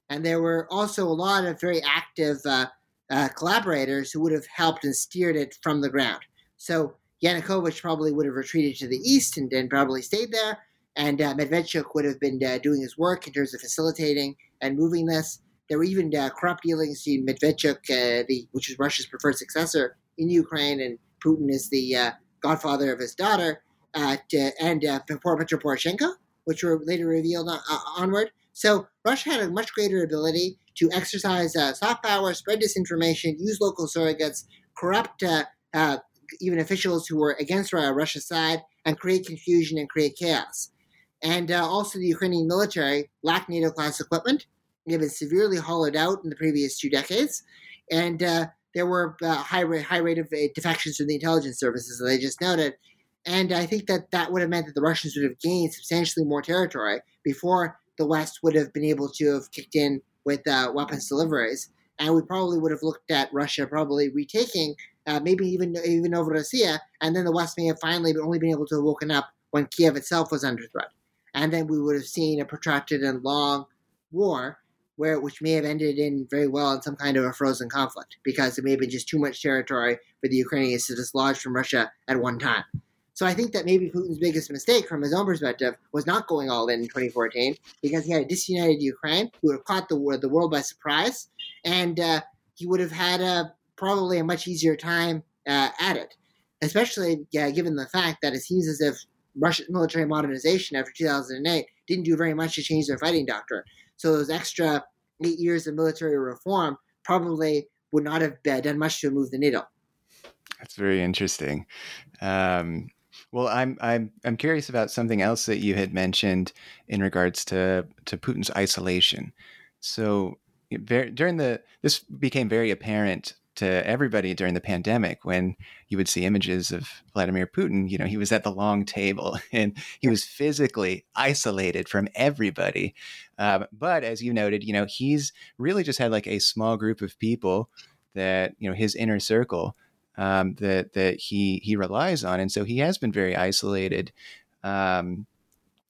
And there were also a lot of very active uh, uh, collaborators who would have helped and steered it from the ground. So Yanukovych probably would have retreated to the east and, and probably stayed there. And uh, Medvedchuk would have been uh, doing his work in terms of facilitating and moving this. There were even uh, corrupt dealings between Medvedchuk, uh, the, which is Russia's preferred successor in Ukraine, and Putin is the uh, godfather of his daughter, uh, to, and uh, Petro Poroshenko, which were later revealed onward. So Russia had a much greater ability to exercise soft power, spread disinformation, use local surrogates, corrupt even officials who were against Russia's side, and create confusion and create chaos. And uh, also, the Ukrainian military lacked NATO class equipment. It had been severely hollowed out in the previous two decades. And uh, there were uh, high, rate, high rate of uh, defections from the intelligence services, as I just noted. And I think that that would have meant that the Russians would have gained substantially more territory before the West would have been able to have kicked in with uh, weapons deliveries. And we probably would have looked at Russia probably retaking uh, maybe even even over Russia, and then the West may have finally only been able to have woken up when Kiev itself was under threat, and then we would have seen a protracted and long war, where which may have ended in very well in some kind of a frozen conflict because it may have been just too much territory for the Ukrainians to dislodge from Russia at one time. So I think that maybe Putin's biggest mistake from his own perspective was not going all in in 2014 because he had a disunited Ukraine who would have caught the, the world by surprise and uh, he would have had a probably a much easier time uh, at it, especially yeah, given the fact that it seems as if Russian military modernization after 2008 didn't do very much to change their fighting doctrine. So those extra eight years of military reform probably would not have done much to move the needle. That's very interesting. Um, well, I'm I'm I'm curious about something else that you had mentioned in regards to to Putin's isolation. So during the this became very apparent to everybody during the pandemic when you would see images of Vladimir Putin. You know, he was at the long table and he was physically isolated from everybody. Um, but as you noted, you know, he's really just had like a small group of people that you know his inner circle um, that that he he relies on, and so he has been very isolated. Um,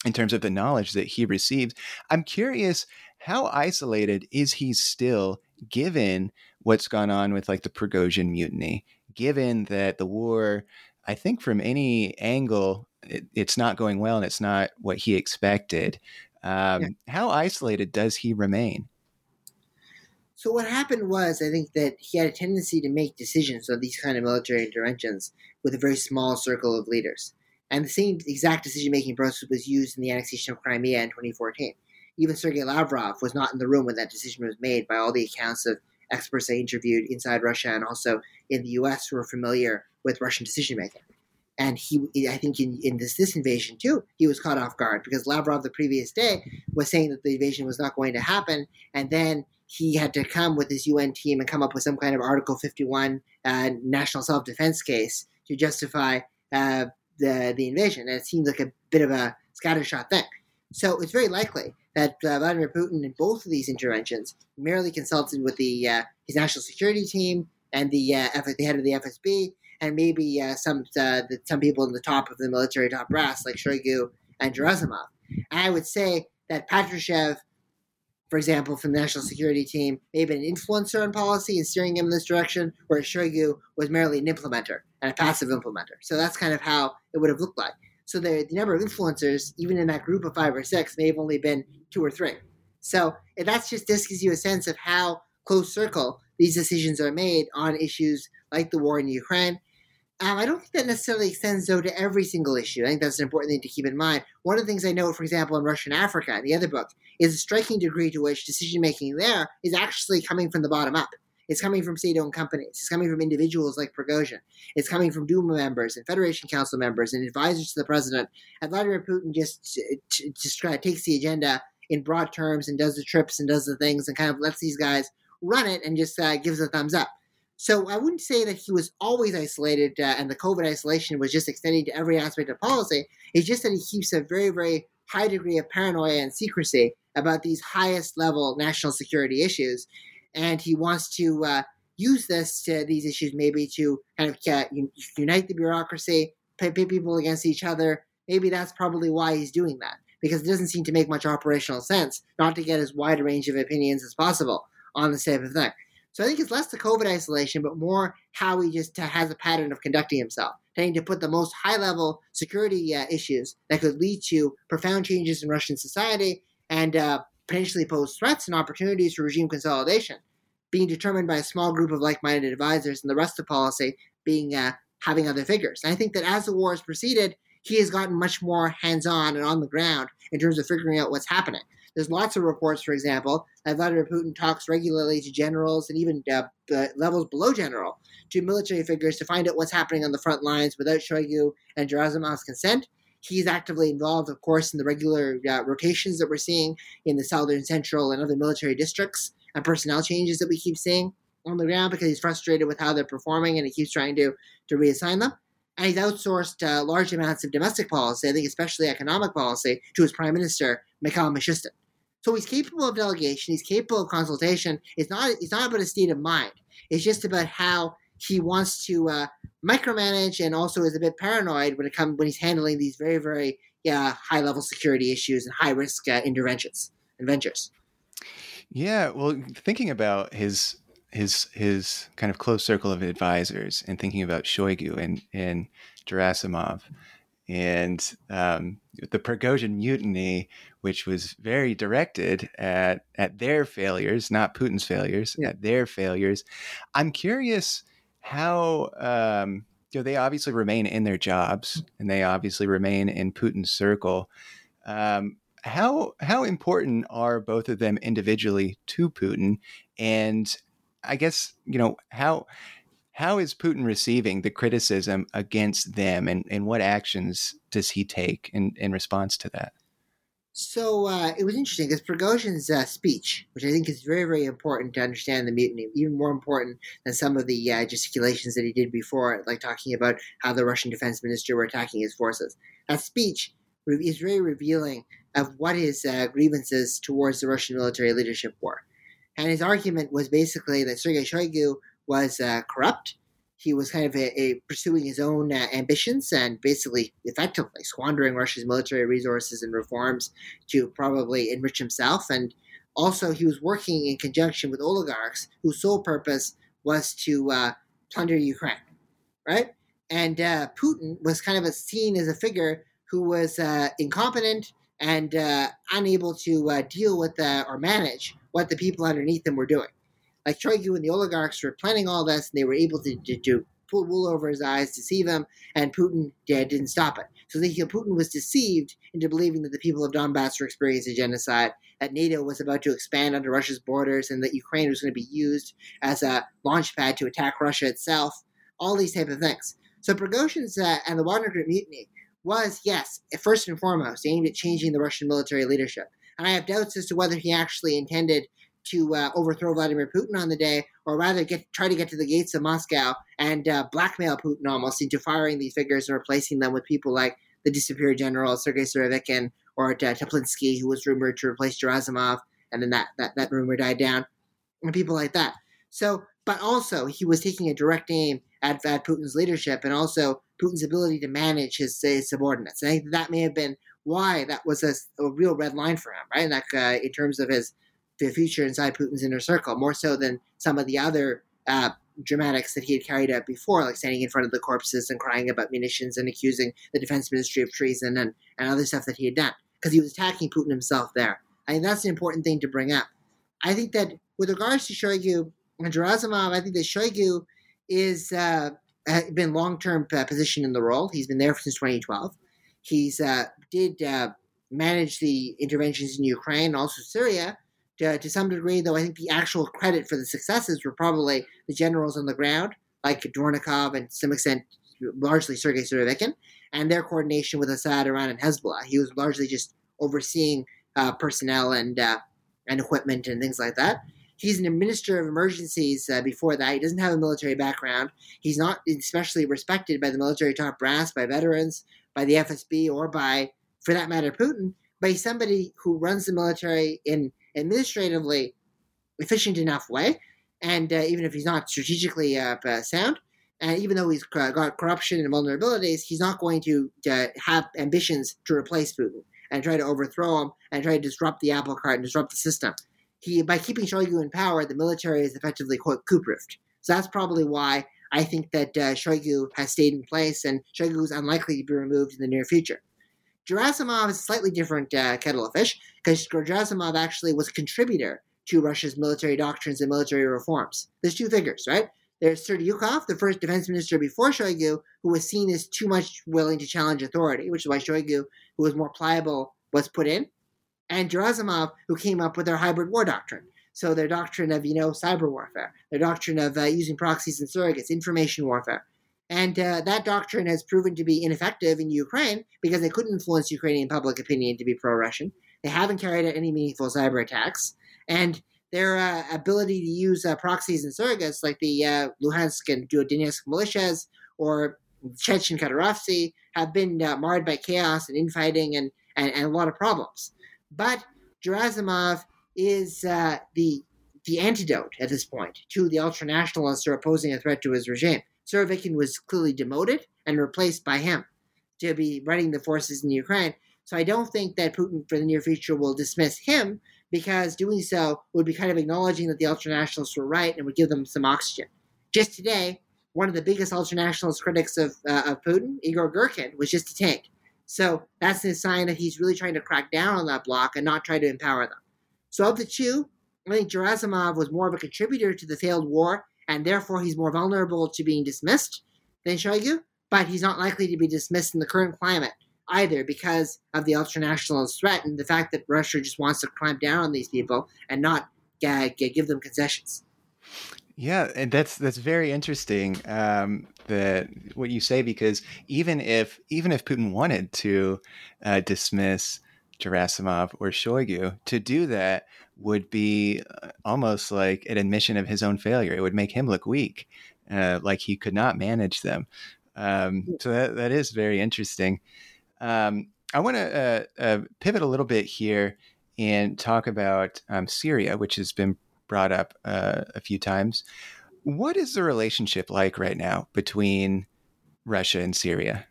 in terms of the knowledge that he receives. I'm curious how isolated is he still given what's gone on with like the Prigozhin mutiny, given that the war, I think from any angle, it, it's not going well and it's not what he expected. Um, yeah. How isolated does he remain? So what happened was, I think that he had a tendency to make decisions on these kind of military interventions with a very small circle of leaders. And the same exact decision-making process was used in the annexation of Crimea in 2014. Even Sergei Lavrov was not in the room when that decision was made by all the accounts of experts I interviewed inside Russia and also in the U.S. who are familiar with Russian decision making. And he, I think, in, in this this invasion too, he was caught off guard because Lavrov the previous day was saying that the invasion was not going to happen, and then he had to come with his UN team and come up with some kind of Article 51 uh, national self defense case to justify uh, the the invasion. And it seemed like a bit of a scattershot thing. So it's very likely that uh, Vladimir Putin in both of these interventions merely consulted with the uh, his national security team and the uh, the head of the FSB and maybe uh, some uh, the, some people in the top of the military top brass like Shoigu and Gerasimov. And I would say that Patrushev, for example, from the national security team, may have been an influencer on policy and steering him in this direction, whereas Shoigu was merely an implementer and a passive implementer. So that's kind of how it would have looked like. So the, the number of influencers, even in that group of five or six, may have only been two or three. So that's just this gives you a sense of how close circle these decisions are made on issues like the war in Ukraine. Um, I don't think that necessarily extends though to every single issue. I think that's an important thing to keep in mind. One of the things I know, for example, in Russian Africa, the other book, is a striking degree to which decision making there is actually coming from the bottom up. It's coming from state-owned companies. It's coming from individuals like Prigozhin. It's coming from Duma members and Federation Council members and advisors to the president. And Vladimir Putin just just kind of takes the agenda in broad terms and does the trips and does the things and kind of lets these guys run it and just uh, gives a thumbs up. So I wouldn't say that he was always isolated uh, and the COVID isolation was just extending to every aspect of policy. It's just that he keeps a very, very high degree of paranoia and secrecy about these highest level national security issues. And he wants to uh, use this to these issues maybe to kind of uh, unite the bureaucracy, pit people against each other. Maybe that's probably why he's doing that because it doesn't seem to make much operational sense not to get as wide a range of opinions as possible on the same thing. So I think it's less the COVID isolation, but more how he just has a pattern of conducting himself, tending to put the most high level security uh, issues that could lead to profound changes in Russian society and uh, potentially pose threats and opportunities for regime consolidation, being determined by a small group of like minded advisors and the rest of policy being uh, having other figures. And I think that as the war has proceeded, he has gotten much more hands on and on the ground in terms of figuring out what's happening. There's lots of reports, for example, that Vladimir Putin talks regularly to generals and even uh, levels below general to military figures to find out what's happening on the front lines without Shoigu and Gerasimov's consent. He's actively involved, of course, in the regular uh, rotations that we're seeing in the southern, central, and other military districts and personnel changes that we keep seeing on the ground because he's frustrated with how they're performing and he keeps trying to, to reassign them and he's outsourced uh, large amounts of domestic policy, I think especially economic policy, to his prime minister, Mikhail Mishustin. So he's capable of delegation, he's capable of consultation. It's not it's not about a state of mind. It's just about how he wants to uh, micromanage and also is a bit paranoid when it comes when he's handling these very very yeah high level security issues and high risk uh, interventions and ventures. Yeah, well, thinking about his his his kind of close circle of advisors and thinking about Shoigu and and Gerasimov and um, the Prigozhin mutiny, which was very directed at at their failures, not Putin's failures, yeah. at their failures. I'm curious how um, you know they obviously remain in their jobs and they obviously remain in Putin's circle. Um, how how important are both of them individually to Putin, and I guess you know how how is Putin receiving the criticism against them, and, and what actions does he take in, in response to that? So uh, it was interesting because Prigozhin's uh, speech, which I think is very, very important to understand the mutiny, even more important than some of the uh, gesticulations that he did before, like talking about how the Russian defense minister were attacking his forces. That speech is very revealing of what his uh, grievances towards the Russian military leadership were. And his argument was basically that Sergei Shoigu was uh, corrupt. He was kind of a, a pursuing his own uh, ambitions and basically effectively squandering Russia's military resources and reforms to probably enrich himself. And also, he was working in conjunction with oligarchs whose sole purpose was to uh, plunder Ukraine, right? And uh, Putin was kind of a, seen as a figure who was uh, incompetent and uh, unable to uh, deal with or manage what the people underneath him were doing. Like Shoigu and the oligarchs were planning all this, and they were able to, to, to pull wool over his eyes, deceive him, and Putin did, didn't stop it. So they, Putin was deceived into believing that the people of Donbass were experiencing genocide, that NATO was about to expand under Russia's borders, and that Ukraine was going to be used as a launch pad to attack Russia itself. All these type of things. So Prigozhin's uh, and the Wagner Group mutiny was, yes, first and foremost, aimed at changing the Russian military leadership. And I have doubts as to whether he actually intended to uh, overthrow Vladimir Putin on the day, or rather get try to get to the gates of Moscow and uh, blackmail Putin almost into firing these figures and replacing them with people like the disappeared general Sergei Surovikin or uh, Teplinsky, who was rumored to replace Gerasimov, and then that, that, that rumor died down, and people like that. So, but also he was taking a direct aim at, at Putin's leadership and also Putin's ability to manage his, his subordinates. And I think that may have been why that was a, a real red line for him, right? Like uh, in terms of his the future inside Putin's inner circle, more so than some of the other uh, dramatics that he had carried out before, like standing in front of the corpses and crying about munitions and accusing the defense ministry of treason and, and other stuff that he had done, because he was attacking Putin himself there. I think that's an important thing to bring up. I think that with regards to Shoigu and Gerasimov, I think that Shoigu is uh, been long term uh, position in the role. He's been there since 2012. He's uh, did uh, manage the interventions in Ukraine, also Syria, to, to some degree. Though I think the actual credit for the successes were probably the generals on the ground, like Dvornikov and to some extent, largely Sergei Surovikin, and their coordination with Assad, Iran, and Hezbollah. He was largely just overseeing uh, personnel and uh, and equipment and things like that. He's an minister of emergencies uh, before that. He doesn't have a military background. He's not especially respected by the military top brass, by veterans, by the FSB, or by, for that matter, Putin. But he's somebody who runs the military in administratively efficient enough way, and uh, even if he's not strategically uh, sound, and even though he's got corruption and vulnerabilities, he's not going to uh, have ambitions to replace Putin and try to overthrow him and try to disrupt the apple cart and disrupt the system he by keeping Shoigu in power, the military is effectively quote coup-proofed. So that's probably why I think that uh, Shoigu has stayed in place and Shoigu is unlikely to be removed in the near future. Gerasimov is a slightly different uh, kettle of fish because Gerasimov actually was a contributor to Russia's military doctrines and military reforms. There's two figures, right? There's Serdyukov, the first defense minister before Shoigu, who was seen as too much willing to challenge authority, which is why Shoigu, who was more pliable, was put in and Gerasimov, who came up with their hybrid war doctrine. So their doctrine of, you know, cyber warfare, their doctrine of uh, using proxies and surrogates, information warfare. And uh, that doctrine has proven to be ineffective in Ukraine because they couldn't influence Ukrainian public opinion to be pro-Russian. They haven't carried out any meaningful cyber attacks. And their uh, ability to use uh, proxies and surrogates like the uh, Luhansk and Donetsk militias or Chechen Kadyrovtsy have been uh, marred by chaos and infighting and, and, and a lot of problems. But Gerasimov is uh, the the antidote at this point to the ultranationalists who are posing a threat to his regime. Surovikin was clearly demoted and replaced by him to be running the forces in Ukraine. So I don't think that Putin for the near future will dismiss him because doing so would be kind of acknowledging that the ultranationalists were right and would give them some oxygen. Just today, one of the biggest ultranationalist critics of, uh, of Putin, Igor Girkin, was just a tank. So that's a sign that he's really trying to crack down on that block and not try to empower them. So of the two, I think Gerasimov was more of a contributor to the failed war, and therefore he's more vulnerable to being dismissed than Shoigu, but he's not likely to be dismissed in the current climate either because of the ultranationalist threat and the fact that Russia just wants to clamp down on these people and not uh, give them concessions. Yeah, and that's that's very interesting. Um, that what you say because even if even if Putin wanted to uh, dismiss Gerasimov or Shoigu, to do that would be uh, almost like an admission of his own failure. It would make him look weak, uh, like he could not manage them. Um, so that, that is very interesting. Um, I want to uh, uh, pivot a little bit here and talk about um, Syria, which has been brought up uh, a few times. What is the relationship like right now between Russia and Syria?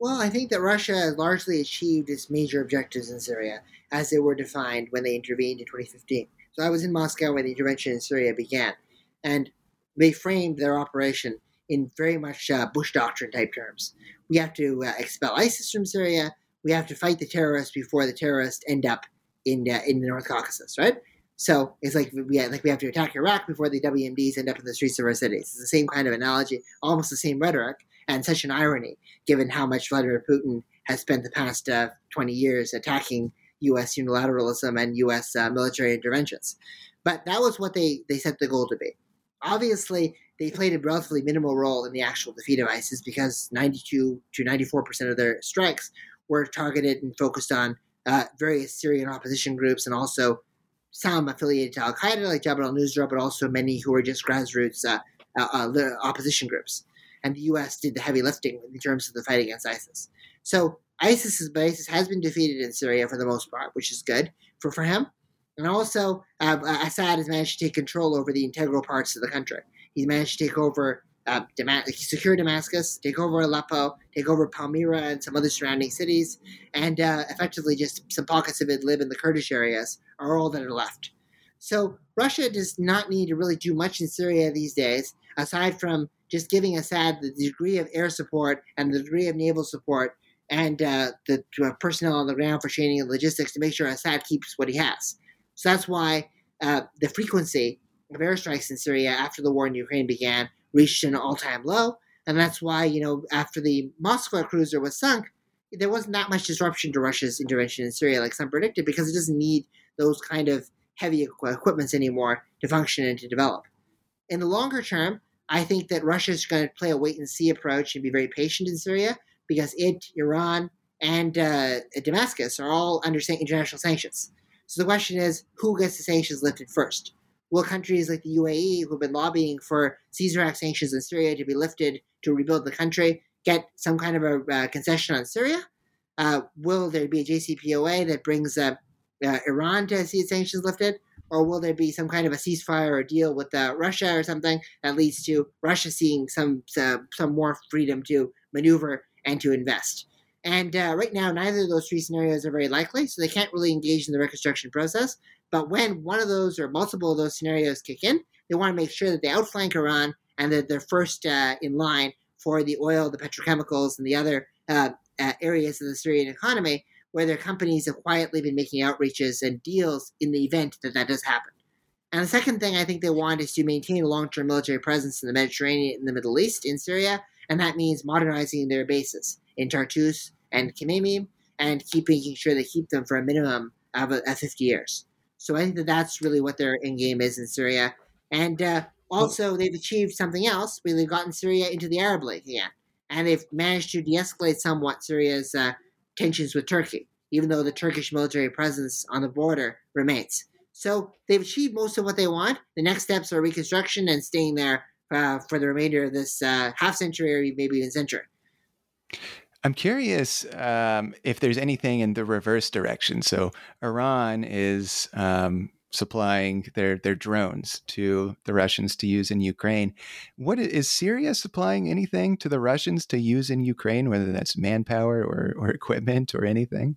Well, I think that Russia has largely achieved its major objectives in Syria as they were defined when they intervened in 2015. So I was in Moscow when the intervention in Syria began, and they framed their operation in very much uh, Bush doctrine type terms. We have to uh, expel ISIS from Syria. We have to fight the terrorists before the terrorists end up in uh, in the North Caucasus, right? So it's like we like we have to attack Iraq before the WMDs end up in the streets of our cities. It's the same kind of analogy, almost the same rhetoric, and such an irony given how much Vladimir Putin has spent the past uh, 20 years attacking U.S. unilateralism and U.S. Uh, military interventions. But that was what they they set the goal to be. Obviously, they played a relatively minimal role in the actual defeat of ISIS because 92 to 94 percent of their strikes were targeted and focused on uh, various Syrian opposition groups and also some affiliated to Al Qaeda, like Jabhat al Nusra, but also many who were just grassroots uh, uh, uh opposition groups. And the U.S. did the heavy lifting in terms of the fight against ISIS. So isis, ISIS's base has been defeated in Syria for the most part, which is good for, for him. And also, uh, Assad has managed to take control over the integral parts of the country. He's managed to take over uh, secure Damascus, take over Aleppo, take over Palmyra and some other surrounding cities, and uh, effectively just some pockets of Idlib and the Kurdish areas are all that are left. So Russia does not need to really do much in Syria these days, aside from just giving Assad the degree of air support and the degree of naval support and uh, the uh, personnel on the ground for training and logistics to make sure Assad keeps what he has. So that's why uh, the frequency of airstrikes in Syria after the war in Ukraine began reached an all-time low, and that's why you know after the Moskva cruiser was sunk, there wasn't that much disruption to Russia's intervention in Syria like some predicted because it doesn't need those kind of heavy equipments anymore to function and to develop. In the longer term, I think that Russia is going to play a wait and see approach and be very patient in Syria because it, Iran, and uh, Damascus are all under international sanctions. So the question is, who gets the sanctions lifted first? Will countries like the UAE, who've been lobbying for Caesar Act sanctions in Syria to be lifted to rebuild the country, get some kind of a uh, concession on Syria? Uh, will there be a JCPOA that brings uh, uh, Iran to see its sanctions lifted? Or will there be some kind of a ceasefire or deal with uh, Russia or something that leads to Russia seeing some uh, some more freedom to maneuver and to invest? And uh, right now, neither of those three scenarios are very likely, so they can't really engage in the reconstruction process. But when one of those or multiple of those scenarios kick in, they want to make sure that they outflank Iran and that they're first uh, in line for the oil, the petrochemicals, and the other uh, uh, areas of the Syrian economy where their companies have quietly been making outreaches and deals in the event that that does happen. And the second thing I think they want is to maintain a long term military presence in the Mediterranean, in the Middle East, in Syria, and that means modernizing their bases in Tartus and Khmeimim and keep making sure they keep them for a minimum of, a, of 50 years. So I think that that's really what their end game is in Syria. And uh, also, they've achieved something else. They've gotten Syria into the Arab League again. And they've managed to de escalate somewhat Syria's uh, tensions with Turkey, even though the Turkish military presence on the border remains. So they've achieved most of what they want. The next steps are reconstruction and staying there uh, for the remainder of this uh, half century or maybe even century. I'm curious um, if there's anything in the reverse direction. So Iran is um, supplying their their drones to the Russians to use in Ukraine. What is Syria supplying anything to the Russians to use in Ukraine, whether that's manpower or, or equipment or anything?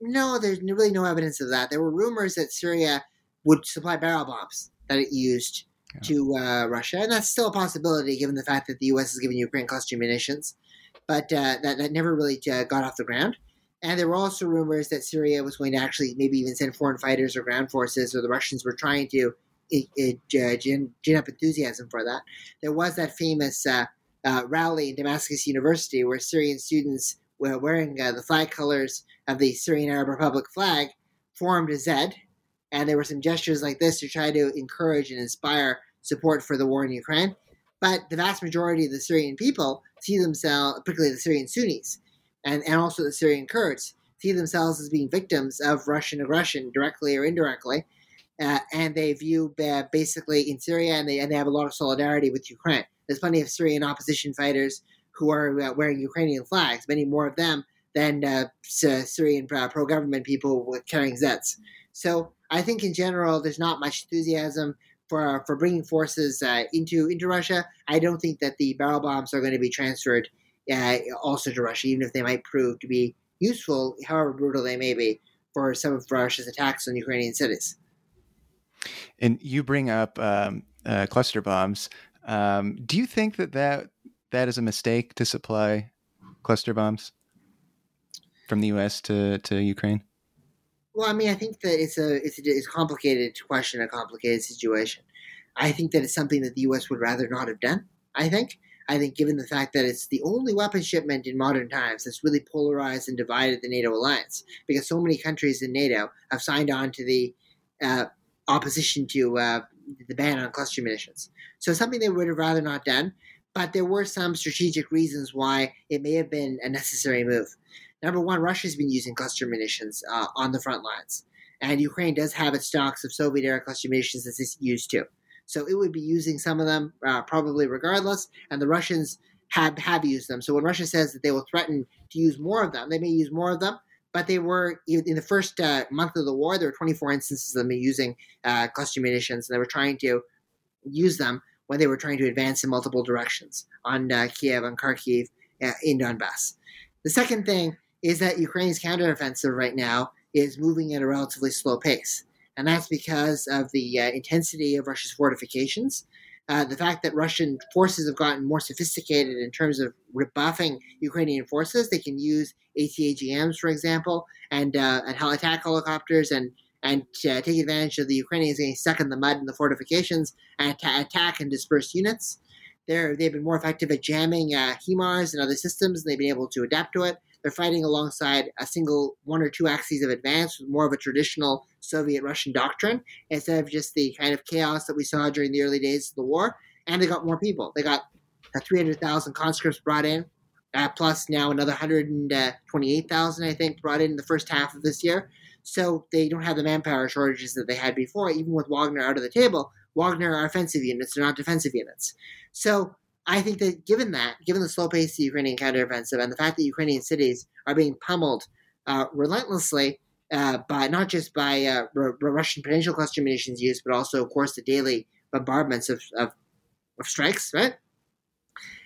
No, there's really no evidence of that. There were rumors that Syria would supply barrel bombs that it used yeah. to uh, Russia, and that's still a possibility given the fact that the U.S. has given Ukraine cluster munitions. But uh, that that never really uh, got off the ground. And there were also rumors that Syria was going to actually maybe even send foreign fighters or ground forces, or the Russians were trying to it, it, uh, gin, gin, up enthusiasm for that. There was that famous uh, uh, rally in Damascus University where Syrian students were wearing uh, the flag colors of the Syrian Arab Republic flag formed a Z, and there were some gestures like this to try to encourage and inspire support for the war in Ukraine. But the vast majority of the Syrian people see themselves, particularly the Syrian Sunnis, and, and also the Syrian Kurds see themselves as being victims of Russian aggression, directly or indirectly. Uh, and they view uh, basically in Syria, and they, and they have a lot of solidarity with Ukraine. There's plenty of Syrian opposition fighters who are uh, wearing Ukrainian flags, many more of them than uh, Syrian uh, pro government people with carrying Zets. So I think in general, there's not much enthusiasm for for bringing forces uh, into into Russia. I don't think that the barrel bombs are going to be transferred uh, also to Russia, even if they might prove to be useful, however brutal they may be, for some of Russia's attacks on Ukrainian cities. And you bring up um, uh, cluster bombs. Um, do you think that, that that is a mistake to supply cluster bombs from the U.S. to, to Ukraine? Well, I mean, I think that it's a it's a, it's complicated question, a complicated situation. I think that it's something that the U.S. would rather not have done. I think, I think, given the fact that it's the only weapon shipment in modern times that's really polarized and divided the NATO alliance, because so many countries in NATO have signed on to the uh, opposition to uh, the ban on cluster munitions. So something they would have rather not done, but there were some strategic reasons why it may have been a necessary move. Number one, Russia's been using cluster munitions uh, on the front lines, and Ukraine does have its stocks of Soviet-era cluster munitions that it's used to. So it would be using some of them uh, probably regardless, and the Russians have have used them. So when Russia says that they will threaten to use more of them, they may use more of them. But they were in the first uh, month of the war. There were 24 instances of them using uh, cluster munitions, and they were trying to use them when they were trying to advance in multiple directions on uh, Kiev, on Kharkiv, uh, in Donbass. The second thing is that Ukraine's counteroffensive right now is moving at a relatively slow pace. And that's because of the uh, intensity of Russia's fortifications uh, the fact that Russian forces have gotten more sophisticated in terms of rebuffing Ukrainian forces, they can use ATGMs, for example, and uh, and attack helicopters and and uh, take advantage of the Ukrainians getting stuck in the mud in the fortifications and attack and disperse units. They're, they've been more effective at jamming uh, HIMARS and other systems, and they've been able to adapt to it. They're fighting alongside a single one or two axes of advance with more of a traditional Soviet Russian doctrine instead of just the kind of chaos that we saw during the early days of the war. And they got more people. They got 300,000 conscripts brought in, uh, plus now another 128,000, I think, brought in, in the first half of this year. So they don't have the manpower shortages that they had before. Even with Wagner out of the table, Wagner are offensive units, they're not defensive units. So I think that given that, given the slow pace of the Ukrainian counteroffensive and the fact that Ukrainian cities are being pummeled uh, relentlessly uh, by not just by uh, r- Russian potential cluster munitions use, but also, of course, the daily bombardments of, of, of strikes, right?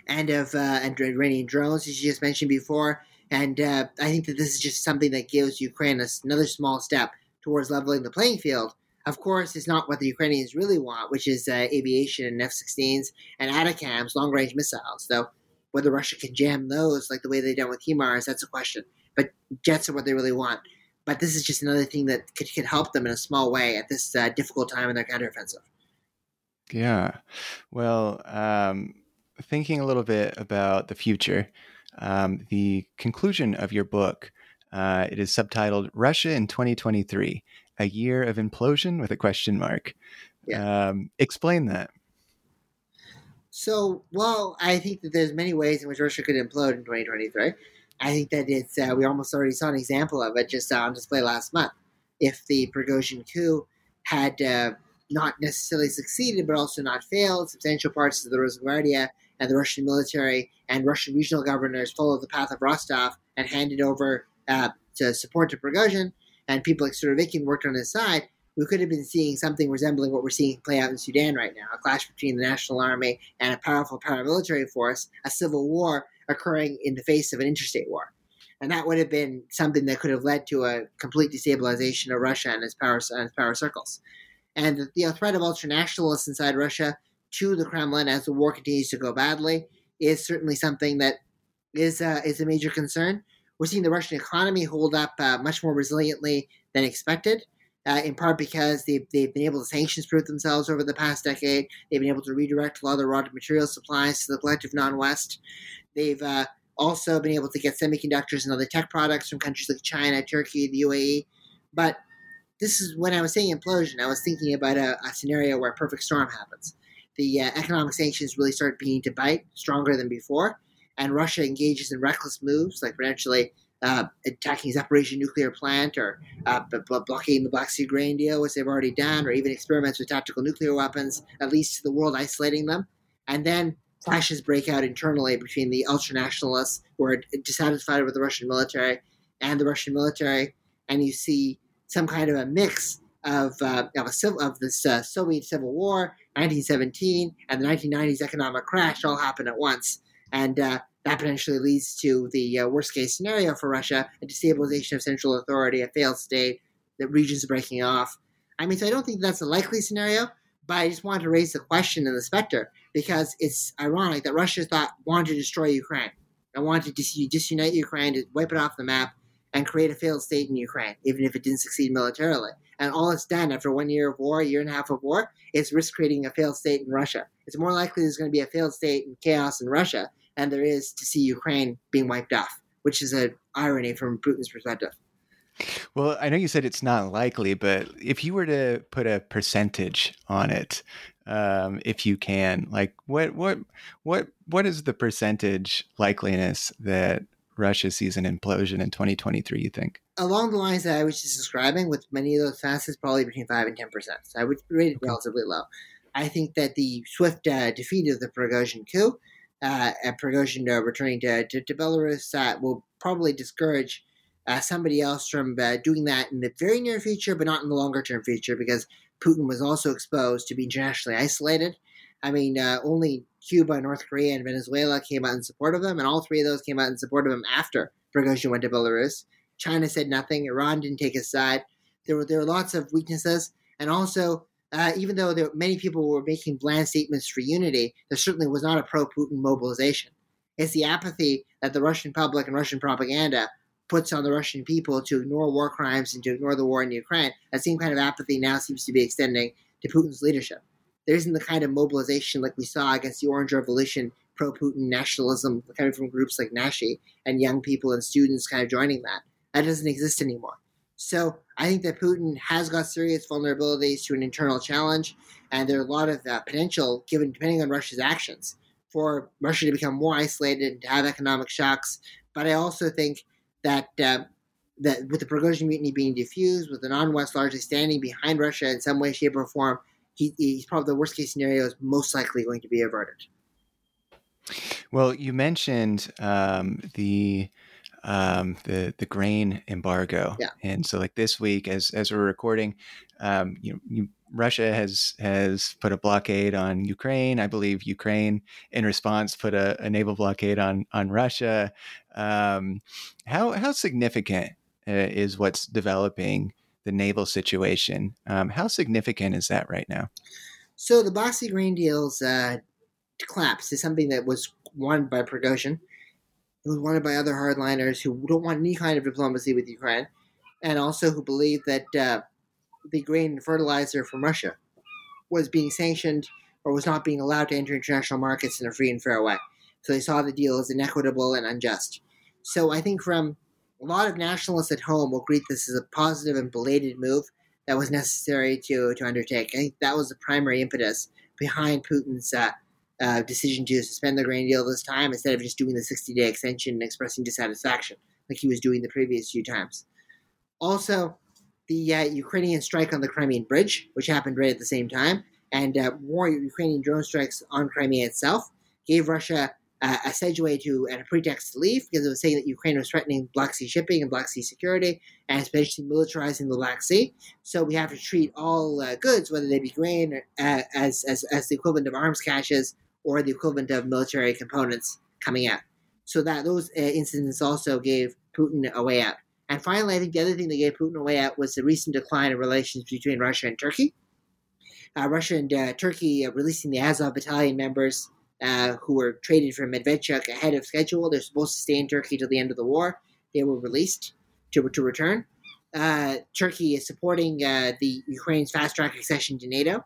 And of uh, and Iranian drones, as you just mentioned before. And uh, I think that this is just something that gives Ukraine another small step towards leveling the playing field of course, it's not what the Ukrainians really want, which is uh, aviation and F-16s and ATACMS, long-range missiles. Though whether Russia can jam those like the way they done with HIMARS, that's a question. But jets are what they really want. But this is just another thing that could, could help them in a small way at this uh, difficult time in their counteroffensive. Yeah. Well, um, thinking a little bit about the future, um, the conclusion of your book, uh, it is subtitled Russia in 2023 a year of implosion with a question mark. Yeah. Um, explain that. So, well, I think that there's many ways in which Russia could implode in 2023. I think that it's uh, we almost already saw an example of it just uh, on display last month. If the Prigozhin coup had uh, not necessarily succeeded, but also not failed, substantial parts of the Rosgvardia and the Russian military and Russian regional governors followed the path of Rostov and handed over uh, to support to Prigozhin, and people like Surovikin worked on his side, we could have been seeing something resembling what we're seeing play out in Sudan right now a clash between the national army and a powerful paramilitary force, a civil war occurring in the face of an interstate war. And that would have been something that could have led to a complete destabilization of Russia and its power, and its power circles. And the, the threat of ultranationalists inside Russia to the Kremlin as the war continues to go badly is certainly something that is, uh, is a major concern. We're seeing the Russian economy hold up uh, much more resiliently than expected. Uh, in part because they've, they've been able to sanctions proof themselves over the past decade. They've been able to redirect a lot of their raw material supplies to the collective non West. They've uh, also been able to get semiconductors and other tech products from countries like China, Turkey, the UAE. But this is when I was saying implosion, I was thinking about a, a scenario where a perfect storm happens. The uh, economic sanctions really start beginning to bite stronger than before and Russia engages in reckless moves like potentially uh, attacking Zaporizhzhia nuclear plant or uh, b- b- blocking the Black Sea grain deal, which they've already done, or even experiments with tactical nuclear weapons, at least to the world isolating them. And then clashes break out internally between the ultranationalists who are dissatisfied with the Russian military and the Russian military, and you see some kind of a mix of uh, of, a of this uh, Soviet Civil War, 1917, and the 1990s economic crash all happen at once. And uh, that potentially leads to the uh, worst case scenario for Russia a destabilization of central authority, a failed state, the regions breaking off. I mean, so I don't think that's a likely scenario, but I just wanted to raise the question in the specter because it's ironic that Russia thought wanted to destroy Ukraine and wanted to dis- disunite Ukraine, to wipe it off the map, and create a failed state in Ukraine, even if it didn't succeed militarily. And all it's done after one year of war, a year and a half of war, is risk creating a failed state in Russia. It's more likely there's going to be a failed state and chaos in Russia and there is to see Ukraine being wiped off, which is an irony from Putin's perspective. Well, I know you said it's not likely, but if you were to put a percentage on it, um, if you can, like what what what what is the percentage likeliness that Russia sees an implosion in 2023? You think? Along the lines that I was just describing, with many of those facets, probably between five and ten percent. So I would rate it okay. relatively low. I think that the swift uh, defeat of the Prigozhin coup uh, Prigozhin returning to, to, to Belarus uh, will probably discourage uh, somebody else from uh, doing that in the very near future, but not in the longer term future, because Putin was also exposed to be internationally isolated. I mean, only Cuba, North Korea, and Venezuela came out in support of them, and all three of those came out in support of him after Prigozhin went to Belarus. China said nothing. Iran didn't take his side. There were there were lots of weaknesses, and also uh, even though there, many people were making bland statements for unity, there certainly was not a pro-Putin mobilization. It's the apathy that the Russian public and Russian propaganda puts on the Russian people to ignore war crimes and to ignore the war in Ukraine. That same kind of apathy now seems to be extending to Putin's leadership. There isn't the kind of mobilization like we saw against the Orange Revolution, pro-Putin nationalism coming from groups like Nashi and young people and students kind of joining that. That doesn't exist anymore. So I think that Putin has got serious vulnerabilities to an internal challenge, and there are a lot of uh, potential, given depending on Russia's actions, for Russia to become more isolated and to have economic shocks. But I also think that uh, that with the Prigozhin mutiny being diffused, with the non-West largely standing behind Russia in some way, shape, or form, he, he's probably the worst case scenario is most likely going to be averted. Well, you mentioned um, the um, the the grain embargo. Yeah. And so, like this week, as as we're recording, um, you know, you, Russia has has put a blockade on Ukraine. I believe Ukraine, in response, put a, a naval blockade on on Russia. Um, how how significant uh, is what's developing the naval situation? Um, how significant is that right now? So the Black Sea grain deals uh, collapse is something that was won by Prigozhin it was wanted by other hardliners who don't want any kind of diplomacy with Ukraine, and also who believe that uh, the grain and fertilizer from Russia was being sanctioned or was not being allowed to enter international markets in a free and fair way. So they saw the deal as inequitable and unjust. So I think from a lot of nationalists at home will greet this as a positive and belated move that was necessary to, to undertake. I think that was the primary impetus behind Putin's uh, uh, decision to suspend the grain deal this time instead of just doing the 60 day extension and expressing dissatisfaction like he was doing the previous few times. Also, the uh, Ukrainian strike on the Crimean Bridge, which happened right at the same time, and uh, more Ukrainian drone strikes on Crimea itself, gave Russia uh, a segue to and a pretext to leave because it was saying that Ukraine was threatening Black Sea shipping and Black Sea security and especially militarizing the Black Sea. So we have to treat all uh, goods, whether they be grain, or, uh, as, as, as the equivalent of arms caches or the equivalent of military components coming out. So that those uh, incidents also gave Putin a way out. And finally, I think the other thing that gave Putin a way out was the recent decline in relations between Russia and Turkey. Uh, Russia and uh, Turkey releasing the Azov battalion members uh, who were traded from Medvedchuk ahead of schedule. They're supposed to stay in Turkey till the end of the war. They were released to, to return. Uh, Turkey is supporting uh, the Ukraine's fast track accession to NATO.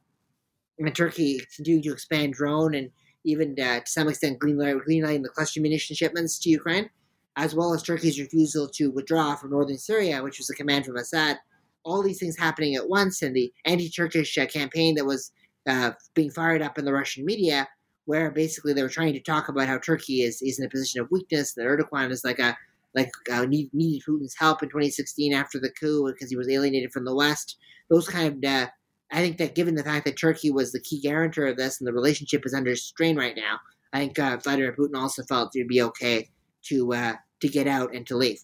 And Turkey continuing to expand drone and even uh, to some extent greenlighting the cluster munition shipments to Ukraine, as well as Turkey's refusal to withdraw from northern Syria, which was a command from Assad. All these things happening at once, and the anti-Turkish uh, campaign that was uh, being fired up in the Russian media, where basically they were trying to talk about how Turkey is, is in a position of weakness, that Erdogan is like a like uh, need, needed Putin's help in 2016 after the coup because he was alienated from the West. Those kind of uh, I think that given the fact that Turkey was the key guarantor of this and the relationship is under strain right now, I think uh, Vladimir Putin also felt it would be okay to uh, to get out and to leave.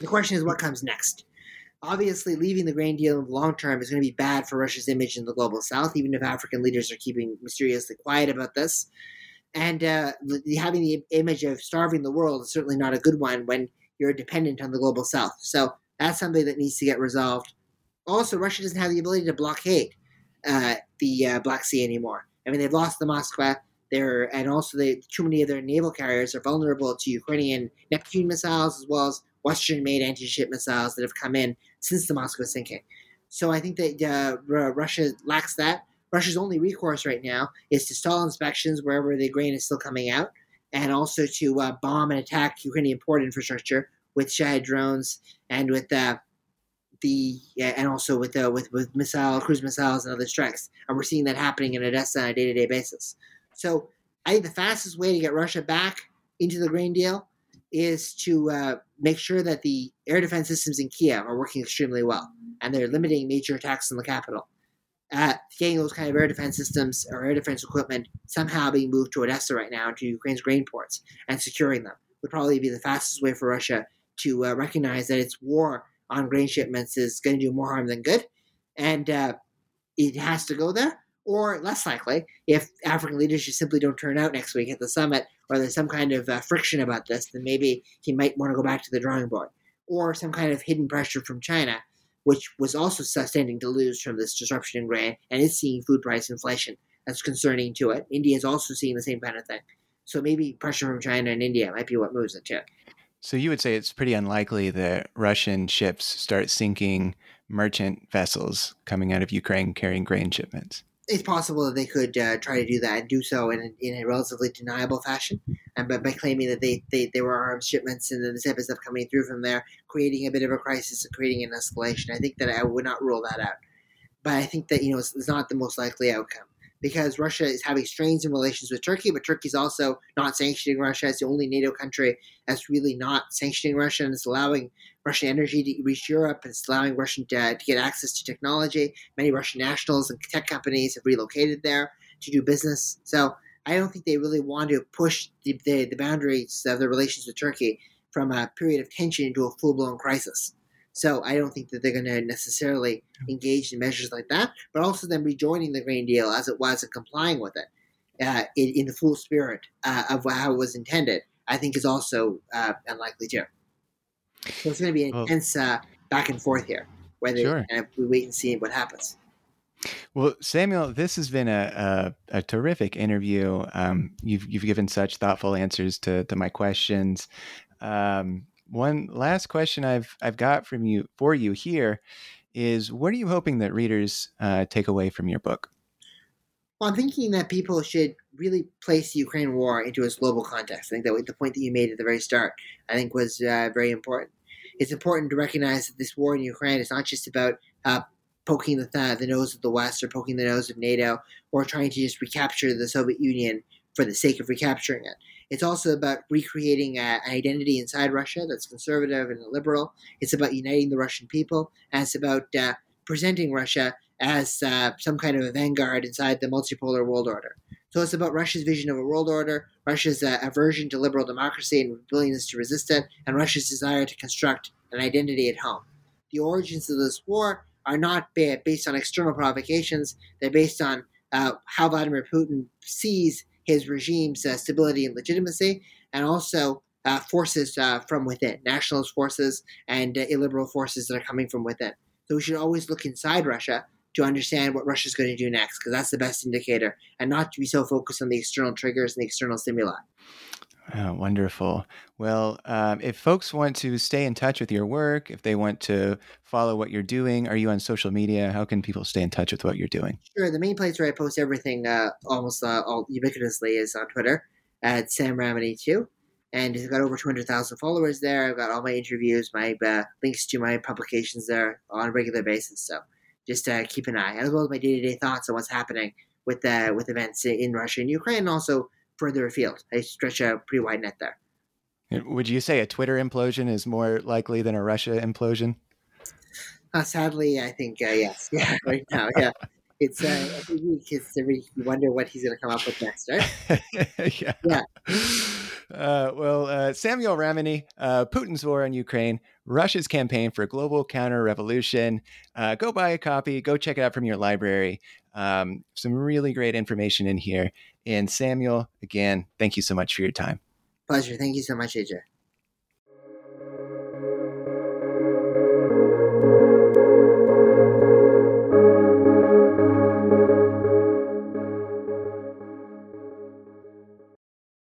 The question is, what comes next? Obviously, leaving the grain deal in the long term is going to be bad for Russia's image in the global south, even if African leaders are keeping mysteriously quiet about this. And uh, having the image of starving the world is certainly not a good one when you're dependent on the global south. So that's something that needs to get resolved also, Russia doesn't have the ability to blockade uh, the uh, Black Sea anymore. I mean, they've lost the Moskva. They're, and also, they, too many of their naval carriers are vulnerable to Ukrainian Neptune missiles as well as Western-made anti-ship missiles that have come in since the Moskva sinking. So I think that uh, Russia lacks that. Russia's only recourse right now is to stall inspections wherever the grain is still coming out, and also to uh, bomb and attack Ukrainian port infrastructure with Shahed drones and with uh, the yeah, and also with the with with missile cruise missiles and other strikes, and we're seeing that happening in Odessa on a day to day basis. So I think the fastest way to get Russia back into the grain deal is to uh, make sure that the air defense systems in Kiev are working extremely well, and they're limiting major attacks on the capital. Uh, getting those kind of air defense systems or air defense equipment somehow being moved to Odessa right now to Ukraine's grain ports and securing them would probably be the fastest way for Russia to uh, recognize that its war on grain shipments is going to do more harm than good, and uh, it has to go there, Or less likely, if African leaders just simply don't turn out next week at the summit, or there's some kind of uh, friction about this, then maybe he might want to go back to the drawing board. Or some kind of hidden pressure from China, which was also standing to lose from this disruption in grain, and is seeing food price inflation. That's concerning to it. India is also seeing the same kind of thing. So maybe pressure from China and India might be what moves it too. So you would say it's pretty unlikely that Russian ships start sinking merchant vessels coming out of Ukraine carrying grain shipments. It's possible that they could uh, try to do that and do so in, in a relatively deniable fashion, and by, by claiming that they, they, they were arms shipments and then the type of stuff coming through from there, creating a bit of a crisis and creating an escalation. I think that I would not rule that out, but I think that you know it's, it's not the most likely outcome because Russia is having strains in relations with Turkey, but Turkey's also not sanctioning Russia. It's the only NATO country that's really not sanctioning Russia and it's allowing Russian energy to reach Europe. And it's allowing Russian to, to get access to technology. Many Russian nationals and tech companies have relocated there to do business. So I don't think they really want to push the, the, the boundaries of their relations with Turkey from a period of tension into a full blown crisis. So I don't think that they're going to necessarily engage in measures like that, but also them rejoining the Grain deal as it was and complying with it uh, in, in, the full spirit uh, of how it was intended, I think is also uh, unlikely too. So it's going to be an well, intense uh, back and forth here, whether sure. kind of we wait and see what happens. Well, Samuel, this has been a, a, a terrific interview. Um, you've you've given such thoughtful answers to to my questions. Um, one last question I've I've got from you for you here is what are you hoping that readers uh, take away from your book? Well, I'm thinking that people should really place the Ukraine war into its global context. I think that the point that you made at the very start, I think, was uh, very important. It's important to recognize that this war in Ukraine is not just about uh, poking the, th- the nose of the West or poking the nose of NATO or trying to just recapture the Soviet Union for the sake of recapturing it. It's also about recreating an identity inside Russia that's conservative and liberal. It's about uniting the Russian people, and it's about uh, presenting Russia as uh, some kind of a vanguard inside the multipolar world order. So it's about Russia's vision of a world order, Russia's uh, aversion to liberal democracy and willingness to resist it, and Russia's desire to construct an identity at home. The origins of this war are not based on external provocations, they're based on uh, how Vladimir Putin sees his regime's uh, stability and legitimacy, and also uh, forces uh, from within, nationalist forces and illiberal forces that are coming from within. So we should always look inside Russia to understand what Russia's going to do next, because that's the best indicator, and not to be so focused on the external triggers and the external stimuli. Oh, wonderful. Well, um, if folks want to stay in touch with your work, if they want to follow what you're doing, are you on social media? How can people stay in touch with what you're doing? Sure. The main place where I post everything uh, almost uh, all ubiquitously is on Twitter at Sam Ramani 2. And I've got over 200,000 followers there. I've got all my interviews, my uh, links to my publications there on a regular basis. So just uh, keep an eye, as well as my day to day thoughts on what's happening with, uh, with events in Russia and Ukraine, and also further afield. I stretch a pretty wide net there. Would you say a Twitter implosion is more likely than a Russia implosion? Uh, sadly, I think uh, yes. Yeah, right now, yeah. It's uh, every week. It's every you wonder what he's going to come up with next, right? yeah. Yeah. Uh, well, uh, Samuel Ramani, uh, Putin's war in Ukraine, Russia's campaign for global counter revolution. Uh, go buy a copy. Go check it out from your library. Um, some really great information in here. And Samuel, again, thank you so much for your time. Pleasure. Thank you so much, AJ.